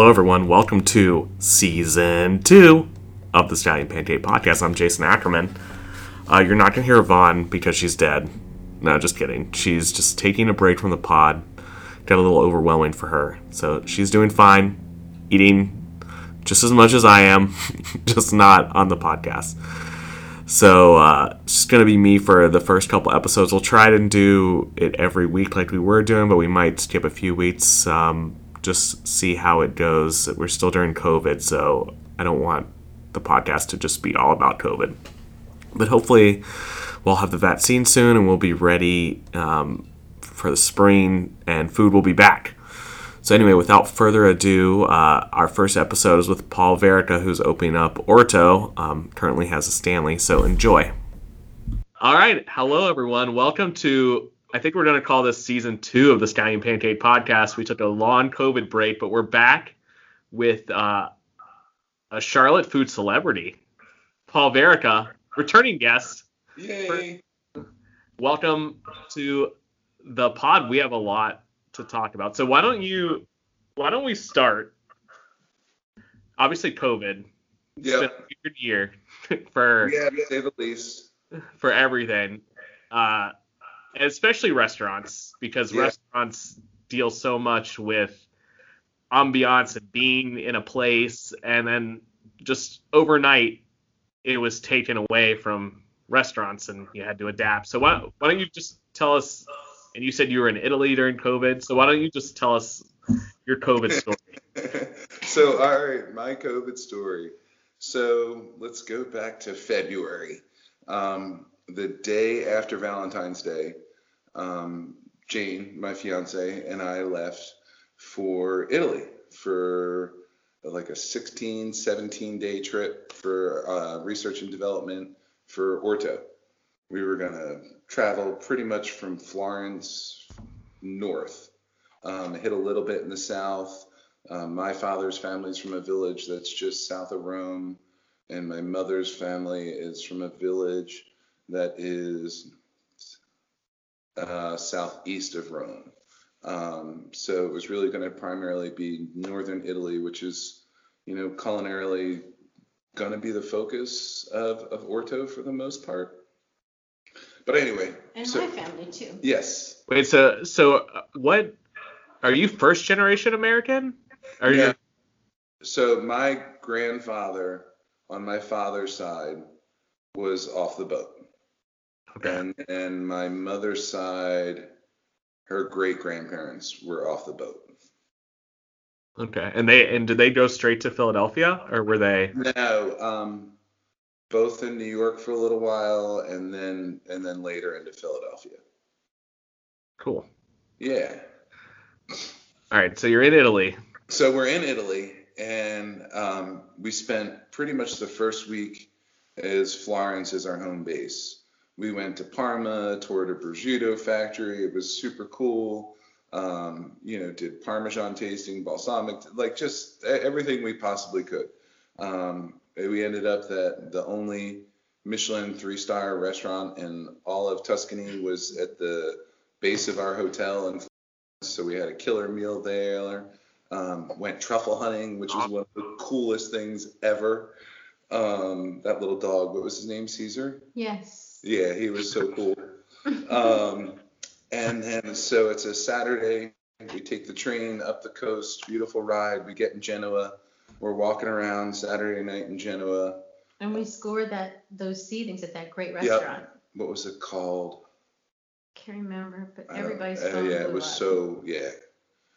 Hello, everyone. Welcome to season two of the Stallion Pancake Podcast. I'm Jason Ackerman. Uh, you're not going to hear Yvonne because she's dead. No, just kidding. She's just taking a break from the pod. Got a little overwhelming for her. So she's doing fine, eating just as much as I am, just not on the podcast. So uh, it's just gonna be me for the first couple episodes. We'll try to do it every week like we were doing, but we might skip a few weeks. Um, just see how it goes. We're still during COVID, so I don't want the podcast to just be all about COVID. But hopefully, we'll have the vaccine soon, and we'll be ready um, for the spring, and food will be back. So anyway, without further ado, uh, our first episode is with Paul Verica, who's opening up Orto. Um, currently has a Stanley, so enjoy. All right, hello everyone. Welcome to. I think we're going to call this season two of the Stallion Pancake podcast. We took a long COVID break, but we're back with uh, a Charlotte food celebrity, Paul Verica, returning guest. Yay! Welcome to the pod. We have a lot to talk about. So why don't you why don't we start? Obviously COVID. It's Yeah, been a weird year for yeah, to say the least. for everything. Uh especially restaurants because Yeah. restaurants deal so much with ambiance and being in a place and then just overnight it was taken away from restaurants and you had to adapt. So why, why don't you just tell us and you said you were in Italy during COVID, so why don't you just tell us your COVID story? so, all right, my COVID story. So, let's go back to February. Um, the day after Valentine's Day, um, Jane, my fiance, and I left for Italy for like a 16, 17 day trip for uh, research and development for Orto. We were going to travel pretty much from Florence north, um, hit a little bit in the south. Um, my father's family is from a village that's just south of Rome, and my mother's family is from a village that is uh, southeast of Rome. Um, so it was really going to primarily be northern Italy, which is, you know, culinarily going to be the focus of, of Orto for the most part. But anyway, And so my family too. yes, Wait, so so uh, what are you first generation American? Are Yeah. you So my grandfather on my father's side was off the boat. Okay? And and my mother's side, her great grandparents were off the boat. Okay. And they and did they go straight to Philadelphia or were they No, um, both in New York for a little while and then and then later into Philadelphia. cool? Yeah. All right, so you're in Italy. So we're in Italy, and um, we spent pretty much the first week as Florence as our home base. We went to Parma, toured a prosciutto factory. It was super cool. Um, you know, did Parmesan tasting, balsamic, like just everything we possibly could. Um, we ended up that the only Michelin three-star restaurant in all of Tuscany was at the base of our hotel in so we had a killer meal there. Um, went truffle hunting, which was one of the coolest things ever. Um, that little dog, what was his name? Caesar? Yes. Yeah, he was so cool. Um, and then so it's a Saturday. We take the train up the coast, beautiful ride. We get in Genoa. We're walking around Saturday night in Genoa. And we scored that those seatings at that great Yep. restaurant. What was it called? Can't remember, but everybody's uh, phone yeah, it was up. so yeah.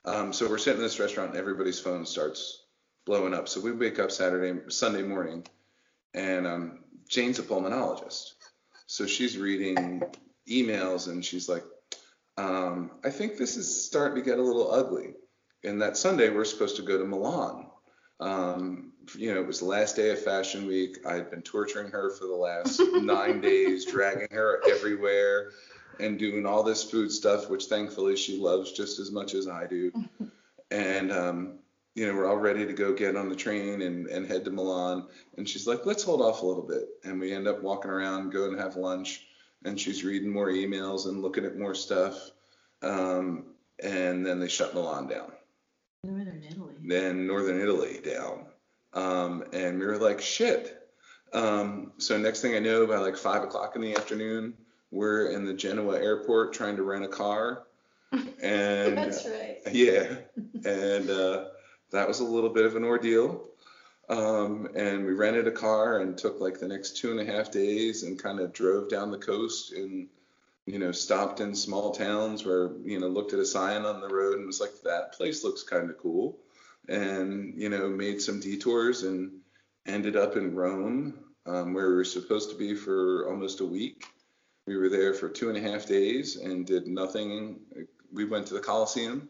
Um, so we're sitting in this restaurant and everybody's phone starts blowing up. So we wake up Saturday, Sunday morning, and um, Jane's a pulmonologist. So she's reading emails and she's like, um, I think this is starting to get a little ugly. And that Sunday we're supposed to go to Milan. Um, you know, it was the last day of Fashion Week. I had been torturing her for the last nine days, dragging her everywhere and doing all this food stuff, which thankfully she loves just as much as I do. and um, you know, we're all ready to go get on the train and, and head to Milan. And she's like, let's hold off a little bit. And we end up walking around, go and have lunch. And she's reading more emails and looking at more stuff. Um, and then they shut Milan down. Northern Italy. then northern Italy down. Um, and we were like, shit. Um, so next thing I know, by like five o'clock in the afternoon, we're in the Genoa airport trying to rent a car. And That's right. yeah, and uh, that was a little bit of an ordeal. Um, and we rented a car and took like the next two and a half days and kind of drove down the coast and you know stopped in small towns where you know looked at a sign on the road and was like that place looks kind of cool and you know made some detours and ended up in Rome um, where we were supposed to be for almost a week. We were there for two and a half days and did nothing. We went to the Colosseum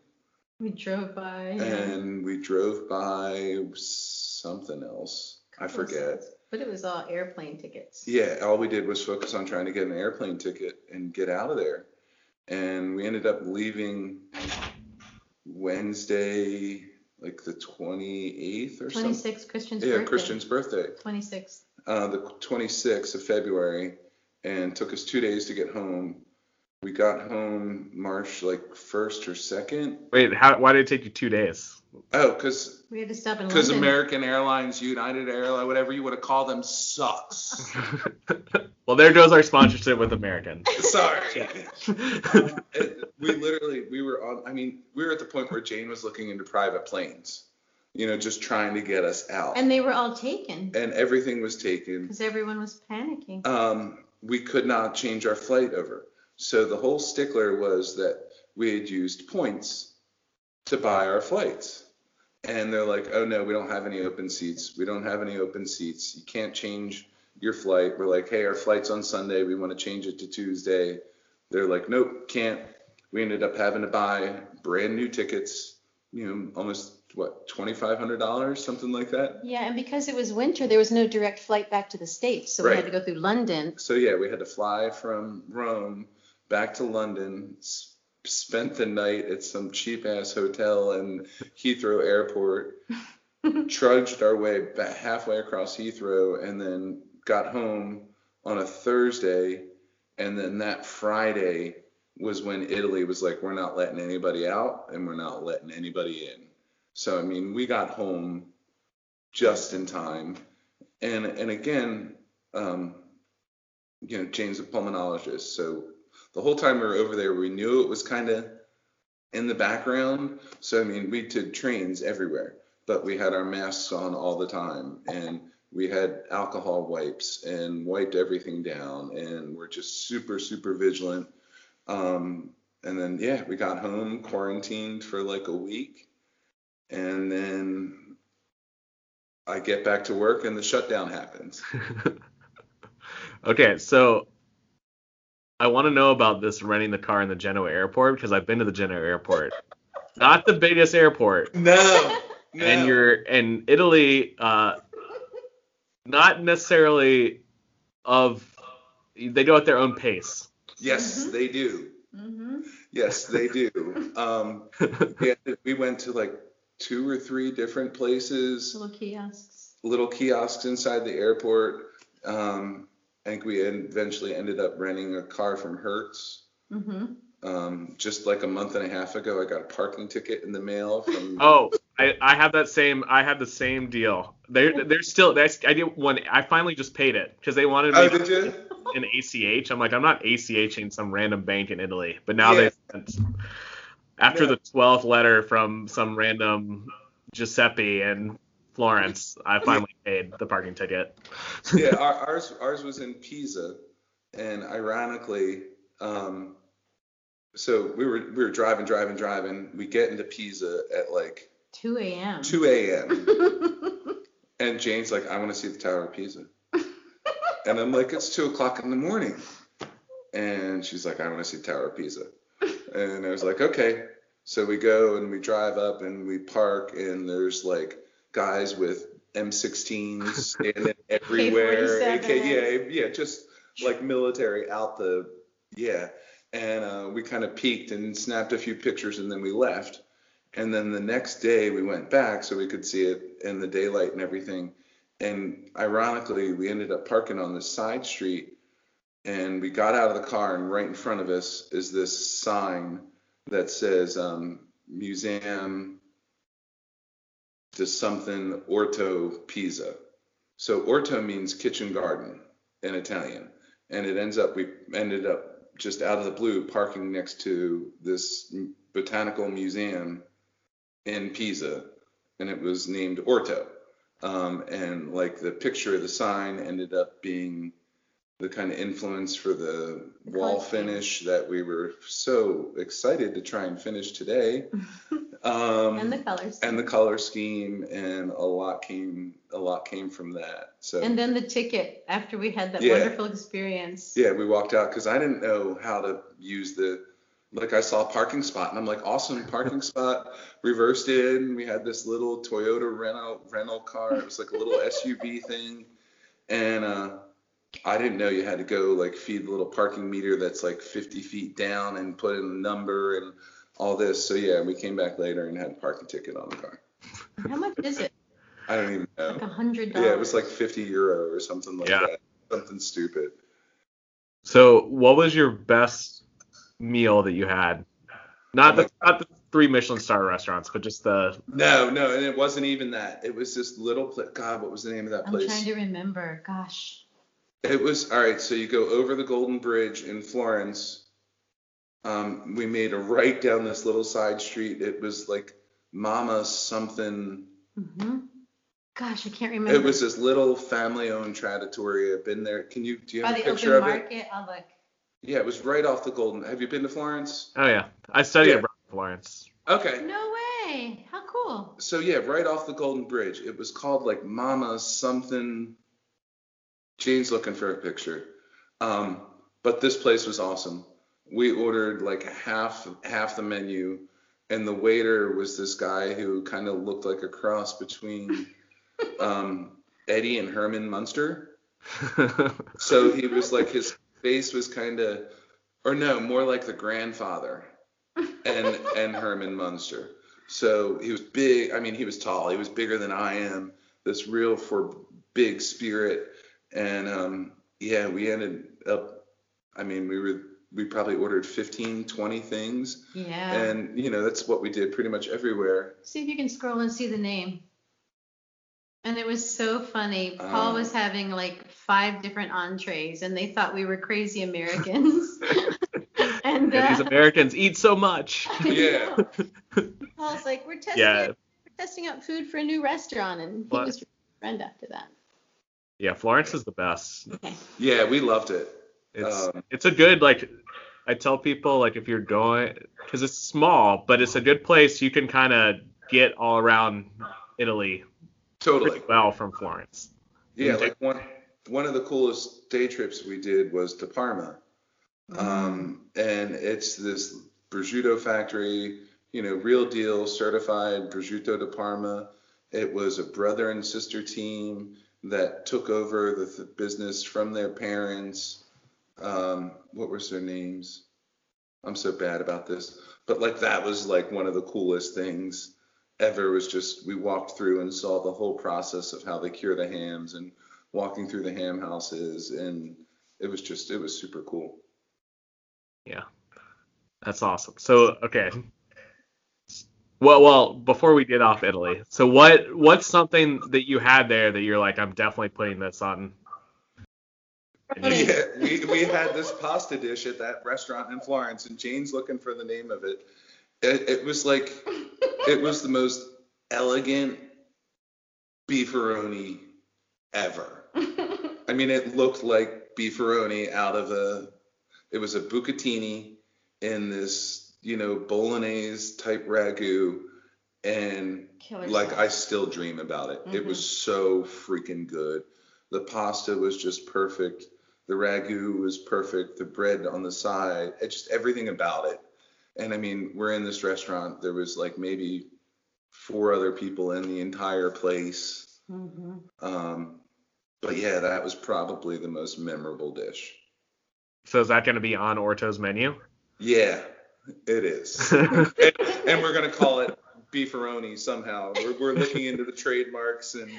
We drove by. and we drove by something else. I forget. But it was all airplane tickets. Yeah, all we did was focus on trying to get an airplane ticket and get out of there. And we ended up leaving Wednesday, like the 28th or something. 26 Christian's Yeah, birthday. Christian's birthday. 26. uh, the 26th of February, and took us two days to get home. We got home March like 1st or 2nd. Wait, how? Why did it take you two days? Oh, because We had to stop in because American Airlines, United Airlines, whatever you want to call them, sucks. well, there goes our sponsorship with American. Sorry. It- we literally we were on. I mean, we were at the point where Jane was looking into private planes, you know, just trying to get us out, And they were all taken and everything was taken. because everyone was panicking. um, we could not change our flight over. So the whole stickler was that we had used points to buy our flights. And they're like, oh no, we don't have any open seats. We don't have any open seats. You can't change your flight. We're like, hey, our flight's on Sunday. We want to change it to Tuesday. They're like, nope, can't. We ended up having to buy brand new tickets, you know, almost what, $2,500, something like that. Yeah, and because it was winter, there was no direct flight back to the States. So we had to go through London. So yeah, we had to fly from Rome back to London. Spent the night at some cheap ass hotel in Heathrow Airport. trudged our way back halfway across Heathrow, and then got home on a Thursday. And then that Friday was when Italy was like, we're not letting anybody out, and we're not letting anybody in. So I mean, we got home just in time. And and again, um, you know, Jane's a pulmonologist, so the whole time we were over there, we knew it was kind of in the background. So I mean, we did trains everywhere, but we had our masks on all the time, and we had alcohol wipes and wiped everything down, and we're just super super vigilant. Um, and then yeah, we got home, quarantined for like a week, and then I get back to work, and the shutdown happens. okay, so I want to know about this renting the car in the Genoa airport because I've been to the Genoa airport. Not the biggest airport. No. no. And you're in Italy, uh, not necessarily of they go at their own pace. Yes, Mhm. they do. Mm-hmm. Yes, they do. Um, yeah, we went to like two or three different places, Little kiosks. little kiosks inside the airport. Um, I think we eventually ended up renting a car from Hertz. hmm Um, just like a month and a half ago, I got a parking ticket in the mail from. Oh, I, I have that same I have the same deal. They're they're still that's I did one I finally just paid it because they wanted me Oh, did you? an ACH. I'm like I'm not ACHing some random bank in Italy, but now Yeah. they sent after No. the 12th letter from some random Giuseppe in Florence, I finally paid the parking ticket. yeah, our, ours ours was in Pisa, and ironically, um, so we were we were driving, driving, driving. We get into Pisa at like 2 a.m. 2 a.m. and Jane's like, I want to see the Tower of Pisa, and I'm like, it's two o'clock in the morning, and she's like, I want to see the Tower of Pisa, and I was like, okay. So we go and we drive up and we park, and there's like guys with M16s standing everywhere. K-47s. AK, yeah, yeah, just like military out the yeah. And uh, we kind of peeked and snapped a few pictures, and then we left. And then the next day we went back so we could see it in the daylight and everything. And ironically, we ended up parking on this side street, and we got out of the car, and right in front of us is this sign that says um, Museum to something Orto Pisa. So Orto means kitchen garden in Italian, and it ends up we ended up just out of the blue parking next to this botanical museum in Pisa, and it was named Orto. Um, and like the picture of the sign ended up being the kind of influence for the wall finish that we were so excited to try and finish today. Um, And the colors. and the color scheme and a lot came a lot came from that. So And then the ticket after we had that Yeah. wonderful experience. yeah, we walked out because I didn't know how to use the like I saw parking spot and I'm like awesome parking spot reversed in we had this little Toyota rental rental car it was like a little SUV thing and uh I didn't know you had to go like feed the little parking meter that's like 50 feet down and put in a number and all this so yeah we came back later and had a parking ticket on the car How much is it? I don't even know Like a hundred dollars. yeah it was like 50 euro or something like Yeah. that something stupid So, what was your best meal that you had? Not the not the three Michelin star restaurants, but just the No, no, and it wasn't even that. It was this little place. God, what was the name of that place? I'm place? trying to remember. Gosh. It was all right. So you go over the Golden Bridge in Florence. Um, we made a right down this little side street. It was like Mama something. hmm Gosh, I can't remember. It was this little family-owned tradatoria. Been there. Can you? Do you by have a picture open of it? market. I'll look. Yeah, it was right off the Golden. Have you been to Florence? oh yeah, I studied Yeah. abroad in Florence. Okay. No way. How cool. So yeah, right off the Golden Bridge. It was called like Mama something. Jane's looking for a picture. Um, but this place was awesome. We ordered like half half the menu, and the waiter was this guy who kind of looked like a cross between um, Eddie and Herman Munster. So he was like his face was kind of, or no, more like the grandfather, and and Herman Munster. So he was big. I mean, he was tall. He was bigger than I am. This real for big spirit, and um, yeah, we ended up. I mean, we were we probably ordered 15, 20 things, Yeah. and you know that's what we did pretty much everywhere. See if you can scroll and see the name. And it was so funny. Paul Um, was having like five different entrees, and they thought we were crazy Americans. and And these uh, Americans eat so much. Yeah. Paul's like, we're testing, Yeah. out, we're testing out food for a new restaurant, and he What? was a friend after that. Yeah, Florence is the best. Okay. Yeah, we loved it. It's Um, it's a good like I tell people like if you're going because it's small, but it's a good place you can kind of get all around Italy Totally. well from Florence. Yeah, like one one of the coolest day trips we did was to Parma. Um, and it's this prosciutto factory, you know, real deal certified prosciutto de Parma. It was a brother and sister team that took over the th- business from their parents. Um, what was their names? I'm so bad about this, but like that was like one of the coolest things ever. Was just we walked through and saw the whole process of how they cure the hams and walking through the ham houses, and it was just it was super cool. Yeah, that's awesome. So okay. Well, well, before we get off Italy, so what what's something that you had there that you're like, I'm definitely putting this on? Yeah, we, we had this pasta dish at that restaurant in Florence, and Jane's looking for the name of it. It, it was like, it was the most elegant beefaroni ever. I mean, it looked like beefaroni out of a, it was a bucatini in this, you know, bolognese type ragu, and Killer like sauce. I still dream about it. It was mm-hmm. so freaking good. The pasta was just perfect. The ragu was perfect. The bread on the side, it just everything about it. And I mean, we're in this restaurant. There was like maybe four other people in the entire place. Mhm. Um, but yeah, that was probably the most memorable dish. So is that going to be on Orto's menu? Yeah, it is. and, and we're gonna call it beefaroni somehow. We're, we're looking into the trademarks and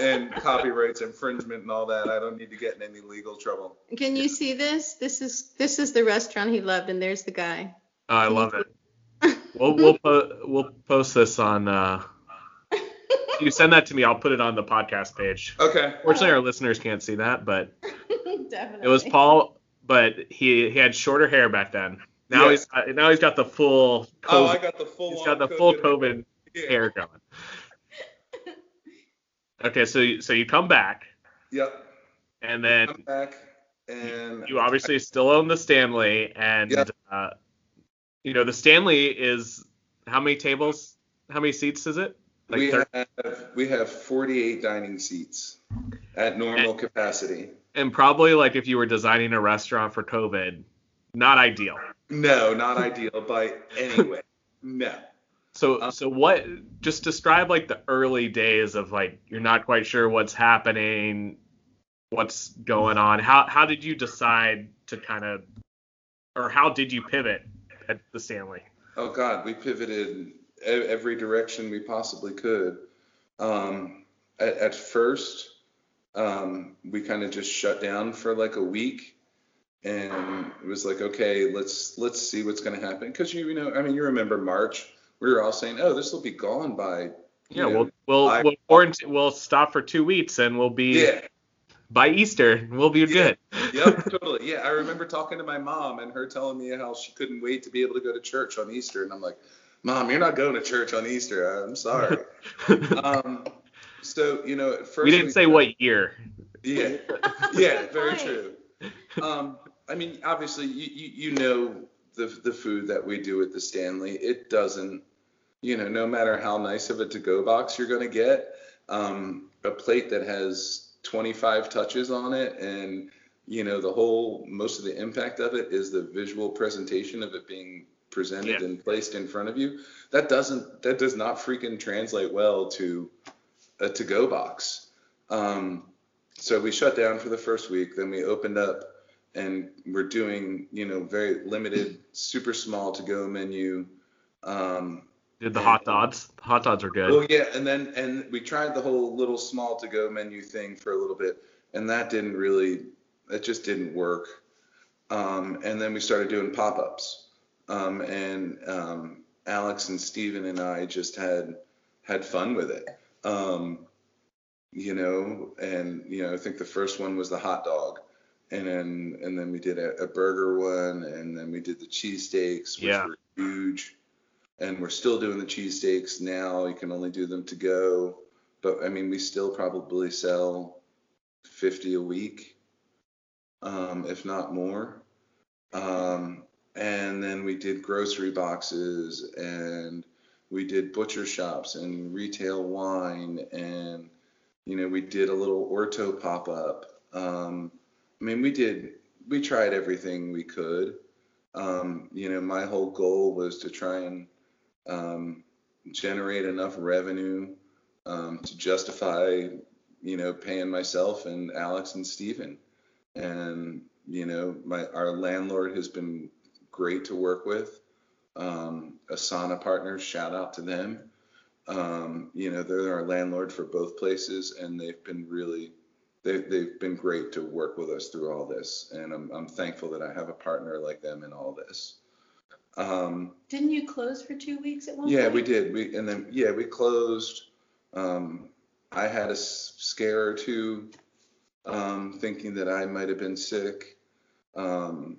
and copyrights infringement and all that. I don't need to get in any legal trouble. Can you see this? This is this is the restaurant he loved, and there's the guy. Oh, I love it. We'll we'll po- we'll post this on uh you send that to me, I'll put it on the podcast page. Okay. Fortunately, our listeners can't see that, but Definitely. it was Paul. But he he had shorter hair back then. Now Yes. he's got, now he's got the full. COVID, Oh, COVID- I got the full. he's got the on full COVID Yeah. hair going. Okay, so you- so you come back, Yep. and then I'm back, and you obviously still own the Stanley, and Yeah. uh, you know the Stanley is how many tables? How many seats is it? Like we thir- have we have 48 dining seats at normal capacity. and probably like if you were designing a restaurant for COVID, not ideal. No, not ideal by any way. No. So Uh, so what? Just describe like the early days of like you're not quite sure what's happening, what's going on. How how did you decide to kind of, or how did you pivot at the Stanley? Oh God, we pivoted every direction we possibly could. Um, at, at first, um, we kind of just shut down for like a week, and it was like, okay, let's let's see what's going to happen. Because you, you know, I mean, you remember March, we were all saying, oh, this will be gone by. Yeah, know, we'll we'll I- we'll, quarantine, we'll stop for two weeks and we'll be yeah, by Easter we'll be good. yep, totally. Yeah, I remember talking to my mom and her telling me how she couldn't wait to be able to go to church on Easter, and I'm like, Mom, you're not going to church on Easter. I'm sorry. um, so you know, at first we didn't say what year. Yeah, yeah, very true. Um, I mean, obviously, you, you you know the the food that we do at the Stanley. It doesn't, you know, no matter how nice of a to-go box you're gonna get, um, a plate that has 25 touches on it and you know the whole most of the impact of it is the visual presentation of it being presented Yeah. and placed in front of you that doesn't that does not freaking translate well to a to-go box um, so we shut down for the first week then we opened up and we're doing you know very limited super small to-go menu um, Did the hot dogs? The hot dogs are good. Oh yeah, and then and we tried the whole little small to go menu thing for a little bit, and that didn't really, it just didn't work. Um, and then we started doing pop-ups, um, and um, Alex and Steven and I just had had fun with it. Um, you know, and you know, I think the first one was the hot dog, and then and then we did a, a burger one, and then we did the cheesesteaks, which Yeah. were huge and we're still doing the cheesesteaks now. You can only do them to go, but I mean, we still probably sell 50 a week, um, if not more. Um, and then we did grocery boxes and we did butcher shops and retail wine and you know we did a little orto pop up. Um, I mean, we did we tried everything we could. Um, you know, my whole goal was to try and um, generate enough revenue um, to justify, you know, paying myself and Alex and Steven. And, you know, my our landlord has been great to work with. Um, Asana Partners, shout out to them. Um, you know, they're our landlord for both places, and they've been really, they've, they've been great to work with us through all this. And I'm, I'm thankful that I have a partner like them in all this. Um, Didn't you close for two weeks at one point? yeah, point? we did. We and then yeah, we closed. Um, I had a s- scare or two, um, thinking that I might have been sick. Um,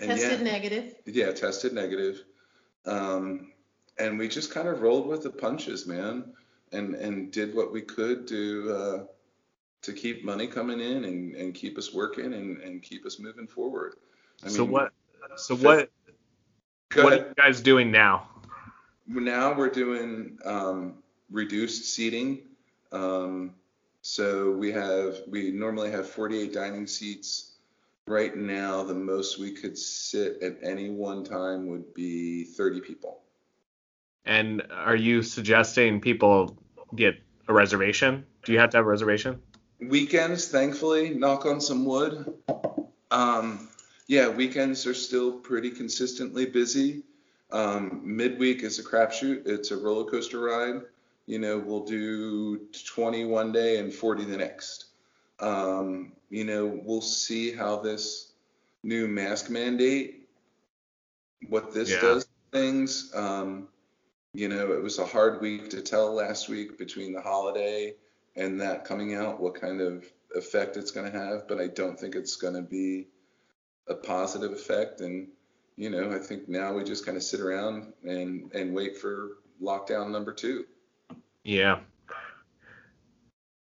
and Tested yeah, negative. yeah, tested negative. Um, and we just kind of rolled with the punches, man, and and did what we could to uh, to keep money coming in and, and keep us working and, and keep us moving forward. I so mean, what? So what? What ahead. are you guys doing now? now we're doing um, reduced seating. Um, so we have we normally have 48 dining seats. Right now, the most we could sit at any one time would be 30 people. And are you suggesting people get a reservation? Do you have to have a reservation? Weekends, thankfully, knock on some wood. Um, yeah, weekends are still pretty consistently busy. Um, midweek is a crapshoot. It's a roller coaster ride. You know, we'll do 20 one day and 40 the next. Um, you know, we'll see how this new mask mandate, what this Yeah. does things. Um, you know, it was a hard week to tell last week between the holiday and that coming out what kind of effect it's going to have, but I don't think it's going to be a positive effect. And you know, I think now we just kind of sit around and and wait for lockdown number two. Yeah.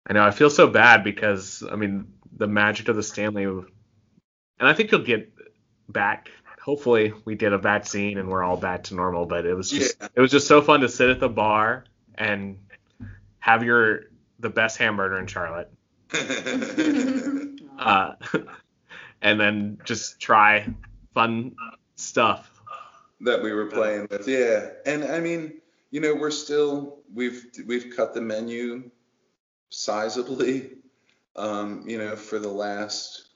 I know. I feel so bad because I mean the magic of the Stanley, and I think you'll get back. Hopefully, we get a vaccine and we're all back to normal. But it was just Yeah. it was just so fun to sit at the bar and have your the best hamburger in Charlotte, uh, and then just try fun stuff. that we were playing with. Yeah, and I mean, you know, we're still we've we've cut the menu sizably. Um, you know, for the last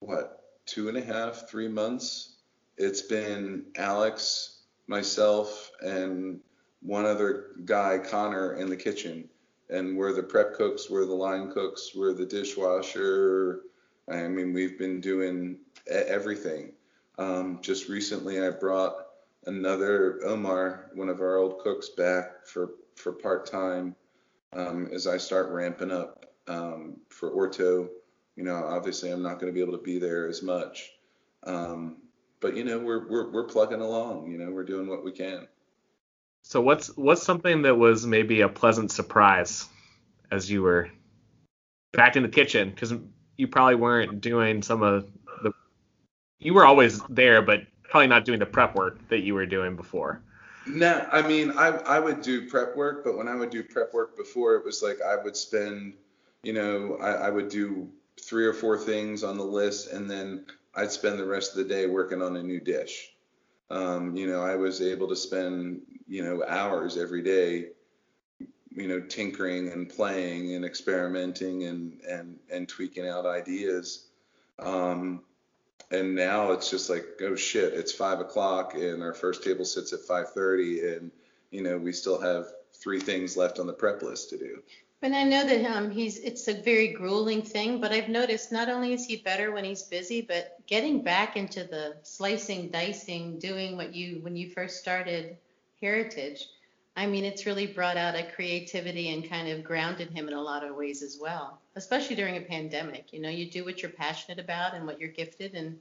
what two and a half, three months, it's been Alex, myself, and one other guy, Connor, in the kitchen, and we're the prep cooks, we're the line cooks, we're the dishwasher. I mean, we've been doing everything. Um, just recently, I brought another Omar, one of our old cooks, back for for part time um, as I start ramping up um, for Orto. You know, obviously, I'm not going to be able to be there as much, um, but you know, we're we're we're plugging along. You know, we're doing what we can. So what's what's something that was maybe a pleasant surprise as you were back in the kitchen because you probably weren't doing some of the you were always there but probably not doing the prep work that you were doing before. No, I mean, I I would do prep work, but when I would do prep work before, it was like I would spend, you know, I, I would do three or four things on the list, and then I'd spend the rest of the day working on a new dish. Um, you know, I was able to spend, you know, hours every day, you know, tinkering and playing and experimenting and and and tweaking out ideas. Um, and now it's just like oh shit it's five o'clock and our first table sits at 5.30 and you know we still have three things left on the prep list to do and I know that um, he's it's a very grueling thing, but I've noticed not only is he better when he's busy, but getting back into the slicing, dicing, doing what you when you first started Heritage. I mean, it's really brought out a creativity and kind of grounded him in a lot of ways as well, especially during a pandemic. You know, you do what you're passionate about and what you're gifted, and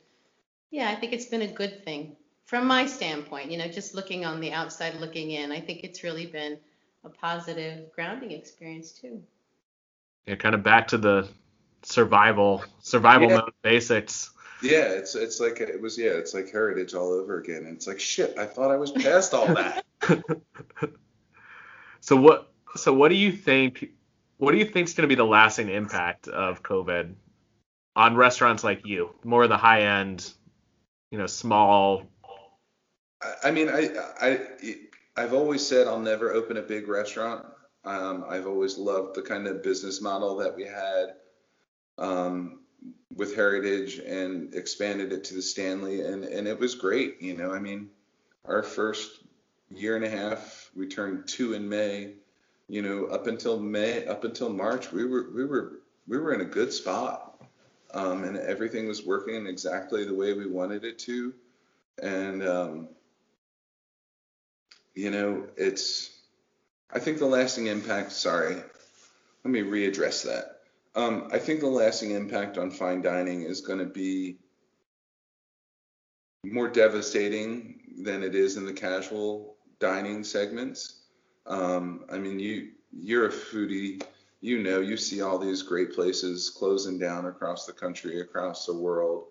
yeah, I think it's been a good thing from my standpoint. You know, just looking on the outside looking in, I think it's really been a positive grounding experience too. Yeah, kind of back to the survival survival Yeah. mode basics. Yeah it's it's like it was yeah it's like heritage all over again. And it's like shit i thought i was past all that. So what so what do you think what do you think is going to be the lasting impact of COVID on restaurants like you, more of the high end, you know, small. I- I mean, I, I, I've always said I'll never open a big restaurant. Um, I've always loved the kind of business model that we had. Um, with Heritage and expanded it to the Stanley, and, and it was great. You know, I mean, our first year and a half, we turned two in May. You know, up until May, up until March, we were we were we were in a good spot, um, and everything was working exactly the way we wanted it to, and um, you know, it's, I think the lasting impact, sorry, let me readdress that. Um, I think the lasting impact on fine dining is going to be more devastating than it is in the casual dining segments. Um, I mean, you, you're a foodie, you know, you see all these great places closing down across the country, across the world,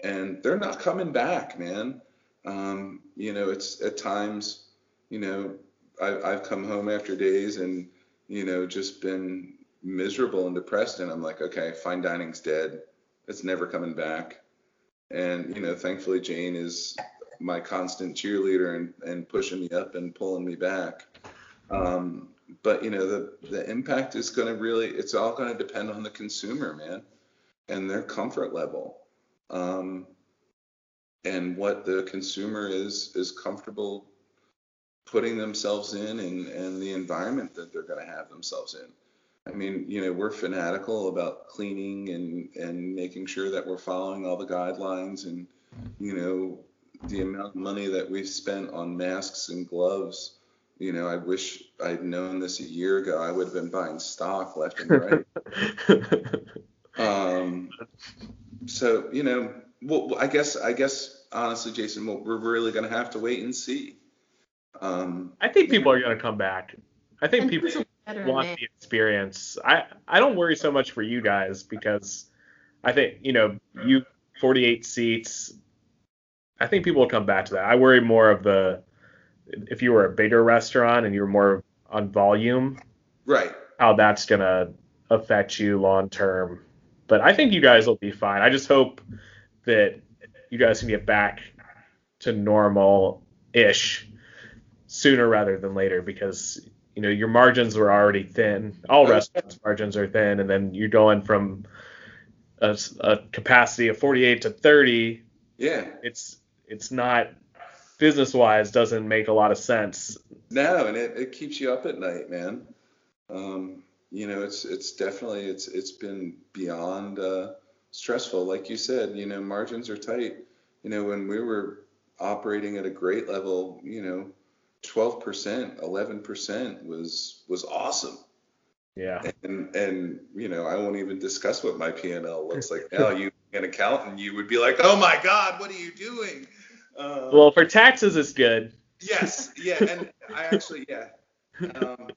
and they're not coming back, man. Um, you know, it's at times, you know, I, I've come home after days and, you know, just been miserable and depressed. And I'm like, okay, fine dining's dead. It's never coming back. And, you know, thankfully Jane is my constant cheerleader and, and pushing me up and pulling me back. Um, but, you know, the, the impact is going to really, it's all going to depend on the consumer, man, and their comfort level. Um, and what the consumer is is comfortable putting themselves in and, and the environment that they're going to have themselves in. I mean, you know, we're fanatical about cleaning and, and making sure that we're following all the guidelines and, you know, the amount of money that we've spent on masks and gloves. You know, I wish I'd known this a year ago. I would have been buying stock left and right. um, so you know, well, I guess I guess honestly, Jason, we're really going to have to wait and see. Um, I think people are going to come back. I think people want the experience. I I don't worry so much for you guys because I think you know you 48 seats. I think people will come back to that. I worry more of the if you were a bigger restaurant and you were more on volume, right? How that's gonna affect you long term. But I think you guys will be fine. I just hope that you guys can get back to normal ish sooner rather than later because you know your margins were already thin. All restaurants margins are thin, and then you're going from a, a capacity of 48 to 30. Yeah, it's it's not business wise doesn't make a lot of sense. No, and it, it keeps you up at night, man. Um, you know, it's it's definitely it's it's been beyond uh, stressful. Like you said, you know, margins are tight. You know, when we were operating at a great level, you know, 12%, 11% was was awesome. Yeah. And and you know, I won't even discuss what my P&L looks like now. you an accountant, you would be like, "Oh my god, what are you doing?" Uh, well, for taxes it's good. Yes. Yeah, and I actually yeah. Um,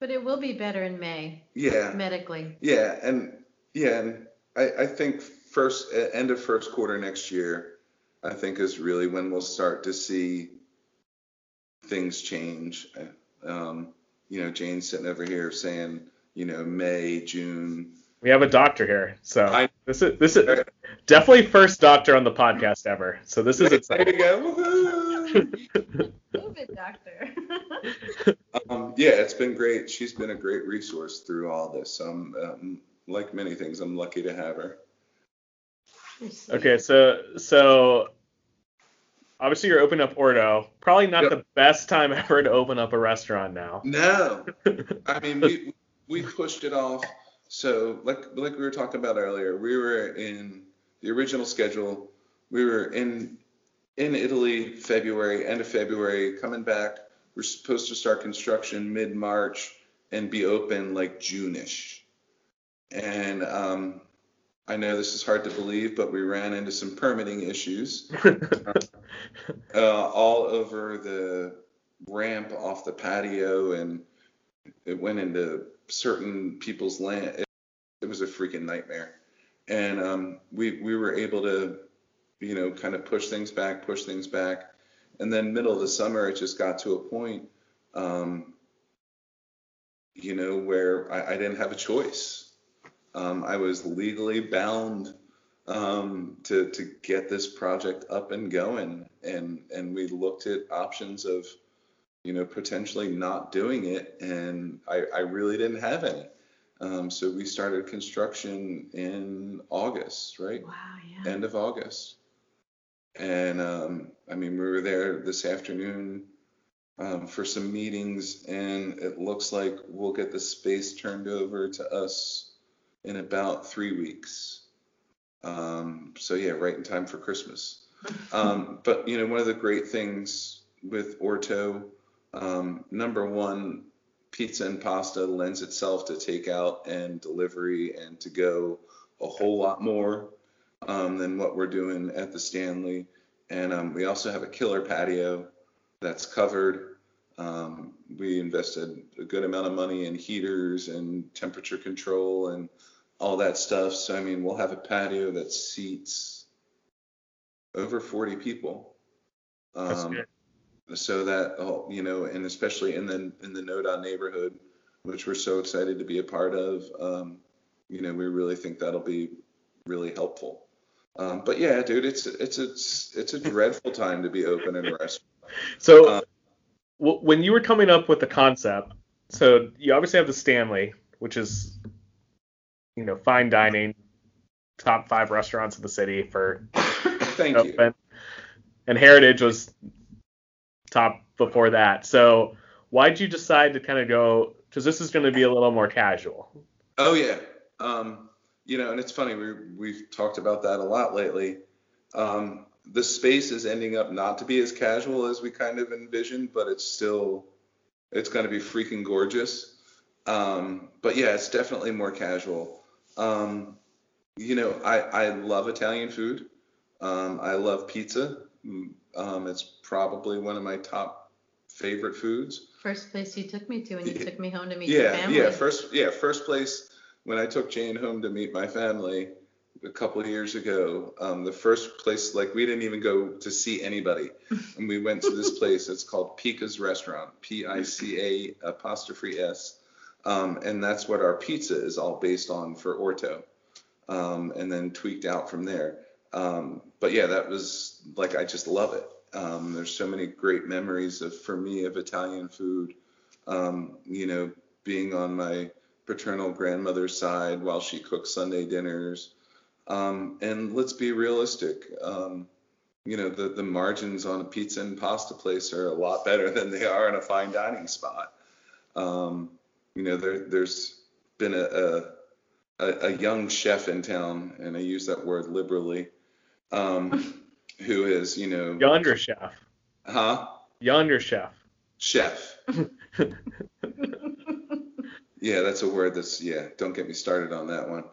But it will be better in May Yeah, medically. yeah, and yeah, and I, I think first uh, end of first quarter next year, I think is really when we'll start to see things change. Uh, Um, you know, Jane's sitting over here saying, you know, May, June. We have a doctor here, so I- this is this is definitely first doctor on the podcast ever. So this is There exciting. you go. Woohoo! Move it, doctor. Um, yeah, it's been great. She's been a great resource through all this. Um, um, like many things, I'm lucky to have her. Okay, so so obviously you're opening up Orto. Probably not Yep. the best time ever to open up a restaurant now. No, I mean we we pushed it off. So like like we were talking about earlier, we were in the original schedule. We were in in Italy February, end of February, coming back. We're supposed to start construction mid March and be open like June-ish. And um, I know this is hard to believe, but we ran into some permitting issues uh, all over the ramp off the patio, and it went into certain people's land. It, it was a freaking nightmare, and um, we we were able to, you know, kind of push things back, push things back, and then middle of the summer, it just got to a point, um, you know, where I, I didn't have a choice. Um, I was legally bound um, to to get this project up and going, and and we looked at options of, you know, potentially not doing it, and I, I really didn't have any. Um, so we started construction in August, right? Wow, yeah. End of August. And um, I mean, we were there this afternoon um, for some meetings, and it looks like we'll get the space turned over to us in about three weeks. Um, so yeah, right in time for Christmas. Um, but you know, one of the great things with Orto, um, number one, pizza and pasta lends itself to takeout and delivery and to go a whole lot more um, than what we're doing at the Stanley. And um, we also have a killer patio that's covered. Um, we invested a good amount of money in heaters and temperature control and all that stuff. So I mean, we'll have a patio that seats over 40 people. That's Um, so that you know, and especially in the in the Noda neighborhood, which we're so excited to be a part of. Um, you know, we really think that'll be really helpful. Um, but yeah, dude, it's it's it's it's a dreadful time to be open in a restaurant. So Uh, w- when you were coming up with the concept, so you obviously have the Stanley, which is you know fine dining, top five restaurants in the city for Thank you. and Heritage was top before that. So why'd you decide to kind of go? Because this is going to be a little more casual. Oh yeah. Um, you know, and it's funny we we've talked about that a lot lately. Um, the space is ending up not to be as casual as we kind of envisioned, but it's still it's going to be freaking gorgeous. Um, but yeah, it's definitely more casual. Um, you know, I I love Italian food. Um, I love pizza. Um, it's probably one of my top favorite foods. First place you took me to when you Yeah. took me home to meet your Yeah, family. yeah. First, yeah, first place when I took Jane home to meet my family a couple of years ago. Um, the first place, like we didn't even go to see anybody, and we went to this place. It's called Pica's Restaurant, P-I-C-A apostrophe S, um, and that's what our pizza is all based on for Orto, um, and then tweaked out from there. Um, but yeah, that was like I just love it. Um, there's so many great memories of for me of Italian food. Um, you know, being on my paternal grandmother's side while she cooks Sunday dinners. Um, and let's be realistic. Um, you know, the, the margins on a pizza and pasta place are a lot better than they are in a fine dining spot. Um, you know, there, there's been a, a, a, young chef in town, and I use that word liberally, um, who is, you know, Yonder chef. huh? Yonder chef. Chef. Yeah, that's a word that's yeah. Don't get me started on that one.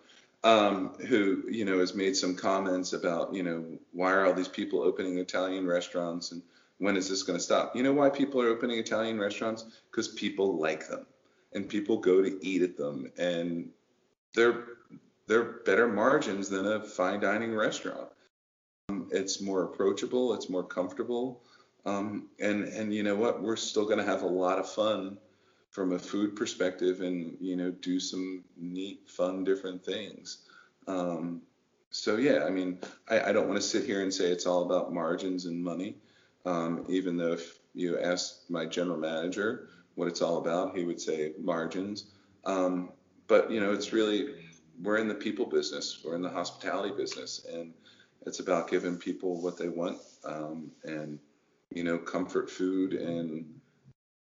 Um, who you know has made some comments about you know why are all these people opening Italian restaurants and when is this going to stop? You know why people are opening Italian restaurants? Because people like them, and people go to eat at them, and they're they're better margins than a fine dining restaurant. Um, it's more approachable, it's more comfortable, um, and and you know what? We're still going to have a lot of fun from a food perspective, and you know do some neat, fun, different things. Um, so yeah, I mean, I, I don't want to sit here and say it's all about margins and money. Um, even though if you ask my general manager what it's all about, he would say margins. Um, but you know, it's really we're in the people business, we're in the hospitality business, and it's about giving people what they want, um, and you know, comfort food and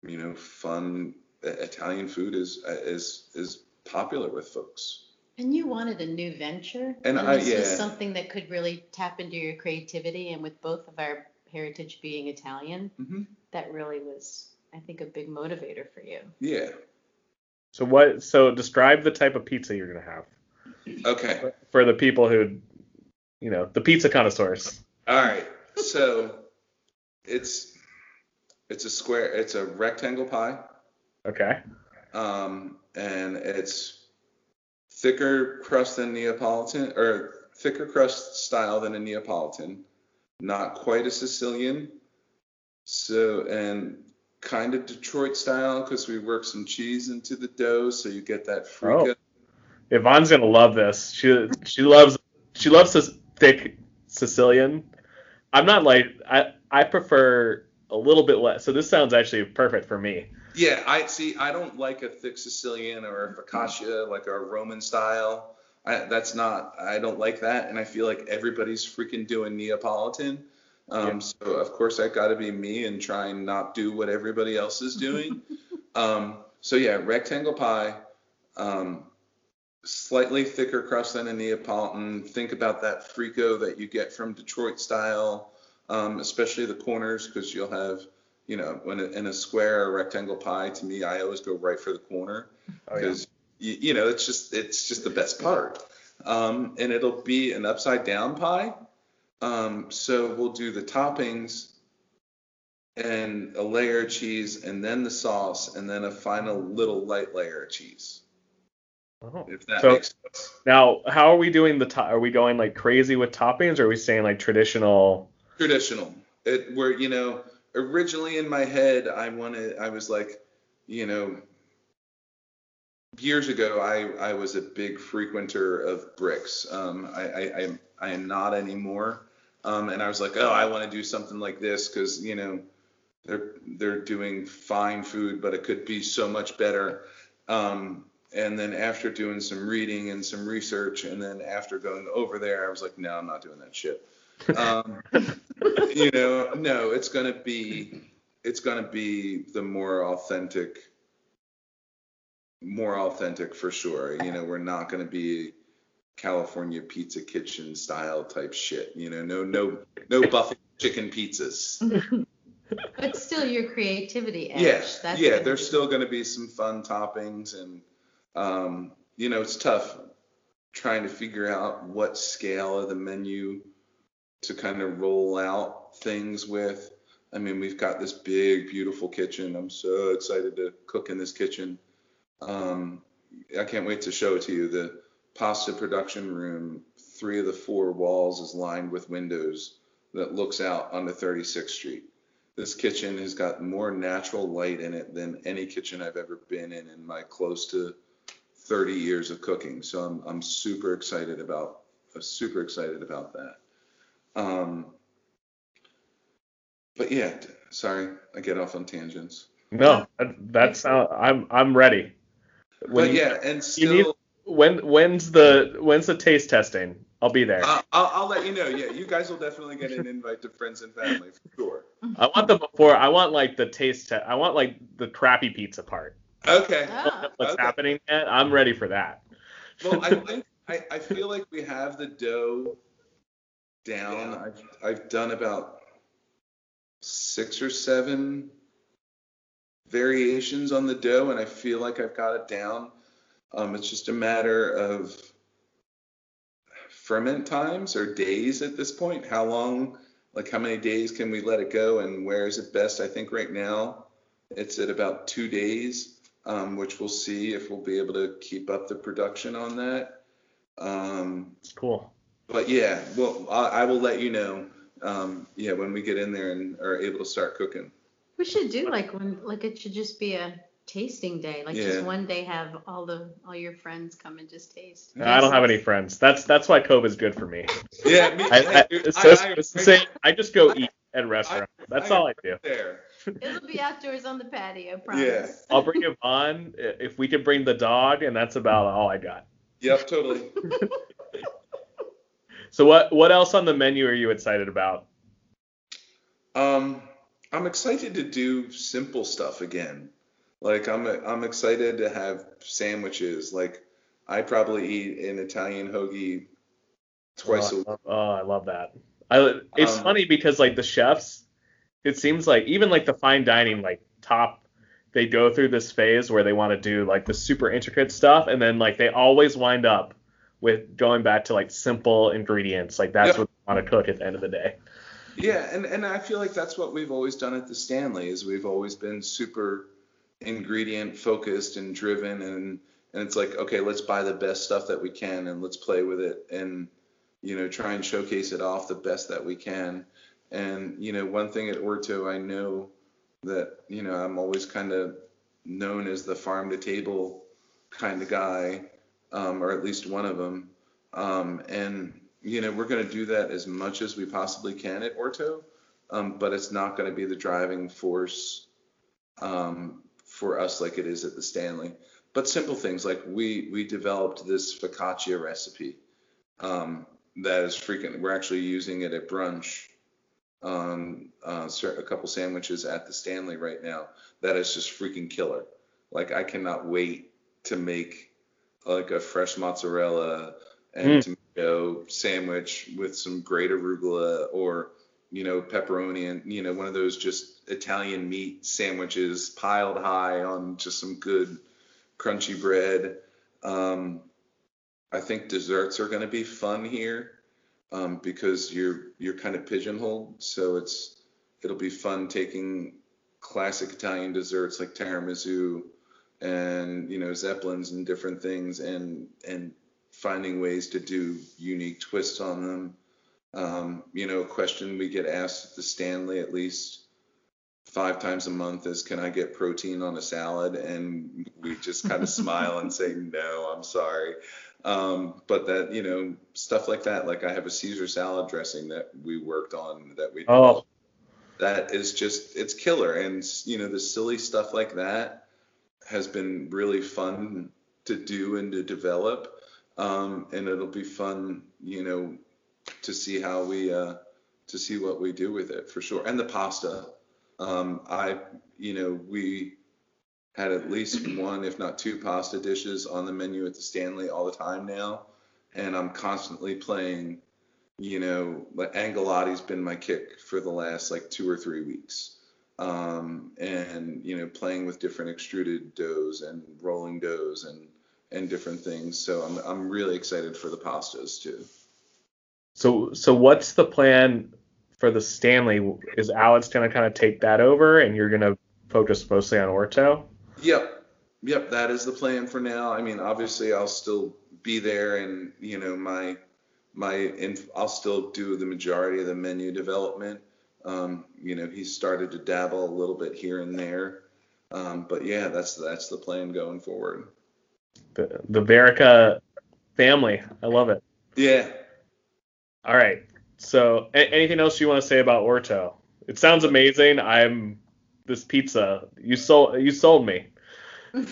you know, fun Italian food is is is popular with folks. And you wanted a new venture, And I- this was something that could really tap into your creativity. And with both of our heritage being Italian, Mhm. that really was, I think, a big motivator for you. Yeah. So what? So describe the type of pizza you're gonna have Okay. for the people who, you know, the pizza connoisseurs. All right. So it's it's a square. It's a rectangle pie. Okay. um, and it's thicker crust than Neapolitan, or thicker crust style than a Neapolitan, not quite a Sicilian. So and kind of Detroit style because we work some cheese into the dough, so you get that frico. Yvonne's gonna love this. She she loves she loves this thick Sicilian. I'm not like I I prefer a little bit less. So this sounds actually perfect for me. Yeah, I see. I don't like a thick Sicilian or a focaccia like a Roman style. I, that's not. I don't like that, and I feel like everybody's freaking doing Neapolitan. Um, Yeah. So of course I got to be me and try and not do what everybody else is doing. um, so yeah, rectangle pie, um, slightly thicker crust than a Neapolitan. Think about that frico that you get from Detroit style, um, especially the corners because you'll have you know, when in a square or rectangle pie, to me, I always go right for the corner Oh, yeah. because you, you know it's just it's just the best part. Um, and it'll be an upside down pie. Um, so we'll do the toppings and a layer of cheese, and then the sauce, and then a final little light layer of cheese. Oh. If that So- makes sense. Now, how are we doing the top? Are we going like crazy with toppings, or are we staying like traditional? Traditional. It where you know originally in my head I wanted I was like you know years ago I I was a big frequenter of Brixx. Um, I I I am, I am not anymore. Um, and I was like oh I want to do something like this because you know they're they're doing fine food but it could be so much better. Um, and then after doing some reading and some research and then after going over there I was like no I'm not doing that shit. Um, you know, no, it's gonna be it's gonna be the more authentic more authentic for sure. You know, we're not gonna be California pizza kitchen style type shit. You know, no no no buffalo chicken pizzas. But still your creativity edge. Yeah, That's yeah, there's be- still gonna be some fun toppings and um, you know, it's tough trying to figure out what scale of the menu to kind of roll out things with. I mean, we've got this big, beautiful kitchen. I'm so excited to cook in this kitchen. Um, I can't wait to show it to you. The pasta production room, three of the four walls is lined with windows that looks out onto 36th Street. This kitchen has got more natural light in it than any kitchen I've ever been in in my close to 30 years of cooking. So I'm, I'm super excited about, I'm super excited about that. Um, but yeah, sorry, I get off on tangents. No, that, that's uh, I'm I'm ready. When but you- yeah, and still, need- when when's the when's the taste testing? I'll be there. I'll, I'll, I'll let you know. Yeah, you guys will definitely get an invite to friends and family for sure. I want the before. I want like the taste test. I want like the crappy pizza part. Okay. Ah, What's Okay. happening? yet? I'm ready for that. Well, I think I, I feel like we have the dough down. I've I've done about six or seven variations on the dough, and I feel like I've got it down. Um, it's just a matter of ferment times or days at this point. How long, like how many days can we let it go, and where is it best? I think right now it's at about two days. um, which we'll see if we'll be able to keep up the production on that. Um, Cool. But yeah, well, I, I will let you know. Um, yeah, when we get in there and are able to start cooking. We should do like one, like it should just be a tasting day. Like Yeah. just one day have all the all your friends come and just taste. I don't have any friends. That's that's why COVID's good for me. Yeah, me, I, I, dude, it's, I- just- I- same. I just go eat at restaurants. That's I- all I do. There. It'll be outdoors on the patio, Yeah. promise. I'll bring Yvonne i- if we can bring the dog, and that's about all I got. Yep, totally. So what what else on the menu are you excited about? Um, I'm excited to do simple stuff again. Like I'm I'm excited to have sandwiches. Like I probably eat an Italian hoagie twice a oh, week. Oh, I love that. I, it's Um, funny because like the chefs, it seems like even like the fine dining like top, they go through this phase where they want to do like the super intricate stuff, and then like they always wind up with going back to like simple ingredients. Like that's Yep. what they want to cook at the end of the day. Yeah, and, and I feel like that's what we've always done at the Stanley is we've always been super ingredient focused and driven and and it's like okay let's buy the best stuff that we can and let's play with it and you know try and showcase it off the best that we can and you know one thing at Orto I know that you know I'm always kind of known as the farm to table kind of guy um, or at least one of them um, and you know, we're going to do that as much as we possibly can at Orto, um, but it's not going to be the driving force um, for us like it is at the Stanley. But simple things like we we developed this focaccia recipe um, that is freaking. We're actually using it at brunch uh, a couple sandwiches at the Stanley right now. That is just freaking killer. Like I cannot wait to make like a fresh mozzarella and tomato sandwich with some great arugula or you know pepperoni and you know one of those just Italian meat sandwiches piled high on just some good crunchy bread. Um, I think desserts are going to be fun here um, because you're you're kind of pigeonholed, so it's it'll be fun taking classic Italian desserts like tiramisu and you know zeppelins and different things and and finding ways to do unique twists on them. Um, you know, a question we get asked at the Stanley at least five times a month is, "Can I get protein on a salad?" And we just kind of smile and say, "No, I'm sorry." Um, but that you know stuff like that, like I have a Caesar salad dressing that we worked on that we Oh, that is just it's killer and you know the silly stuff like that has been really fun to do and to develop. Um, and it'll be fun you know to see how we uh, to see what we do with it for sure. And the pasta. Um, i you know we had at least one if not two pasta dishes on the menu at the stanley all the time now. And i'm constantly playing you know, like Agnolotti's been my kick for the last like two or three weeks. Um, and you know, playing with different extruded doughs and rolling doughs and and different things. So I'm I'm really excited for the pastas too. so so what's the plan for the Stanley? Is Alex gonna kind of take that over, and you're gonna focus mostly on Orto? Yep, yep, that is the plan for now. I mean, obviously I'll still be there and you know my my inf- I'll still do the majority of the menu development. Um, you know, he started to dabble a little bit here and there. Um, but yeah, that's that's the plan going forward. The the Verica family, I love it. Yeah. All right. So, a- anything else you want to say about Orto? It sounds amazing. I'm this pizza. You sold you sold me. You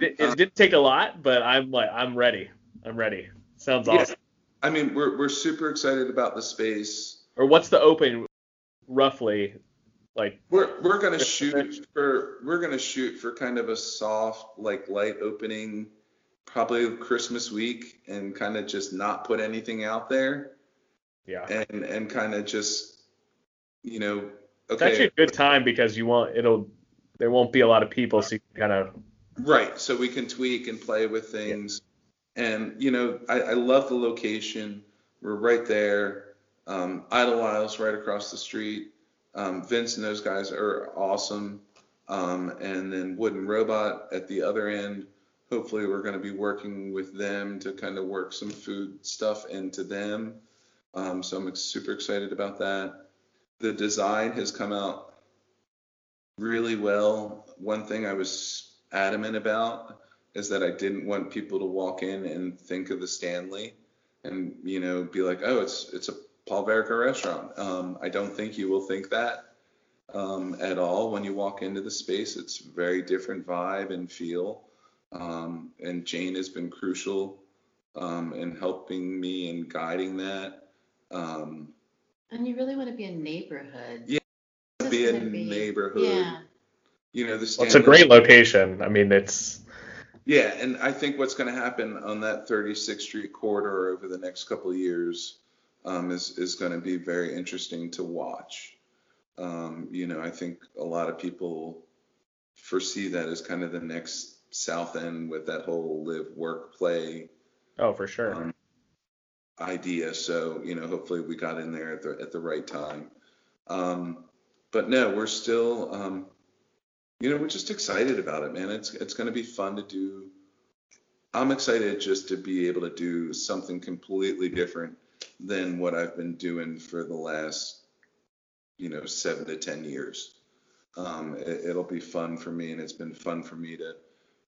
it didn't take a lot, but I'm like I'm ready. I'm ready. Sounds Yeah. awesome. I mean, we're we're super excited about the space. Or what's the open roughly? Like We're we're gonna shoot for we're gonna shoot for kind of a soft like light opening, probably Christmas week, and kind of just not put anything out there, yeah. and and kind of just you know It's actually a good time because you won't it'll there won't be a lot of people, so you kind of right so we can tweak and play with things, and you know I, I love the location. We're right there. Um, Idlewild's right across the street. Um, Vince and those guys are awesome. Um, and then Wooden Robot at the other end. Hopefully, we're going to be working with them to kind of work some food stuff into them. Um, so I'm super excited about that. The design has come out really well. One thing I was adamant about is that I didn't want people to walk in and think of the Stanley and you know be like, oh, it's it's a Paul Verica restaurant. Um, I don't think you will think that um, at all when you walk into the space. It's very different vibe and feel. Um, and Jane has been crucial um, in helping me and guiding that. Um, and you really want to be a neighborhood. Yeah, be a be, neighborhood. Yeah. You know, the well, it's a great location. I mean, it's. Yeah, and I think what's going to happen on that 36th Street corridor over the next couple of years um, is is going to be very interesting to watch. Um, you know, I think a lot of people foresee that as kind of the next South End with that whole live, work, play. Oh, for sure. Um, idea. So you know, hopefully we got in there at the at the right time. Um, but no, we're still, um, you know, we're just excited about it, man. It's it's going to be fun to do. I'm excited just to be able to do something completely different than what I've been doing for the last, you know, seven to ten years. Um, it, will be fun for me, and it's been fun for me to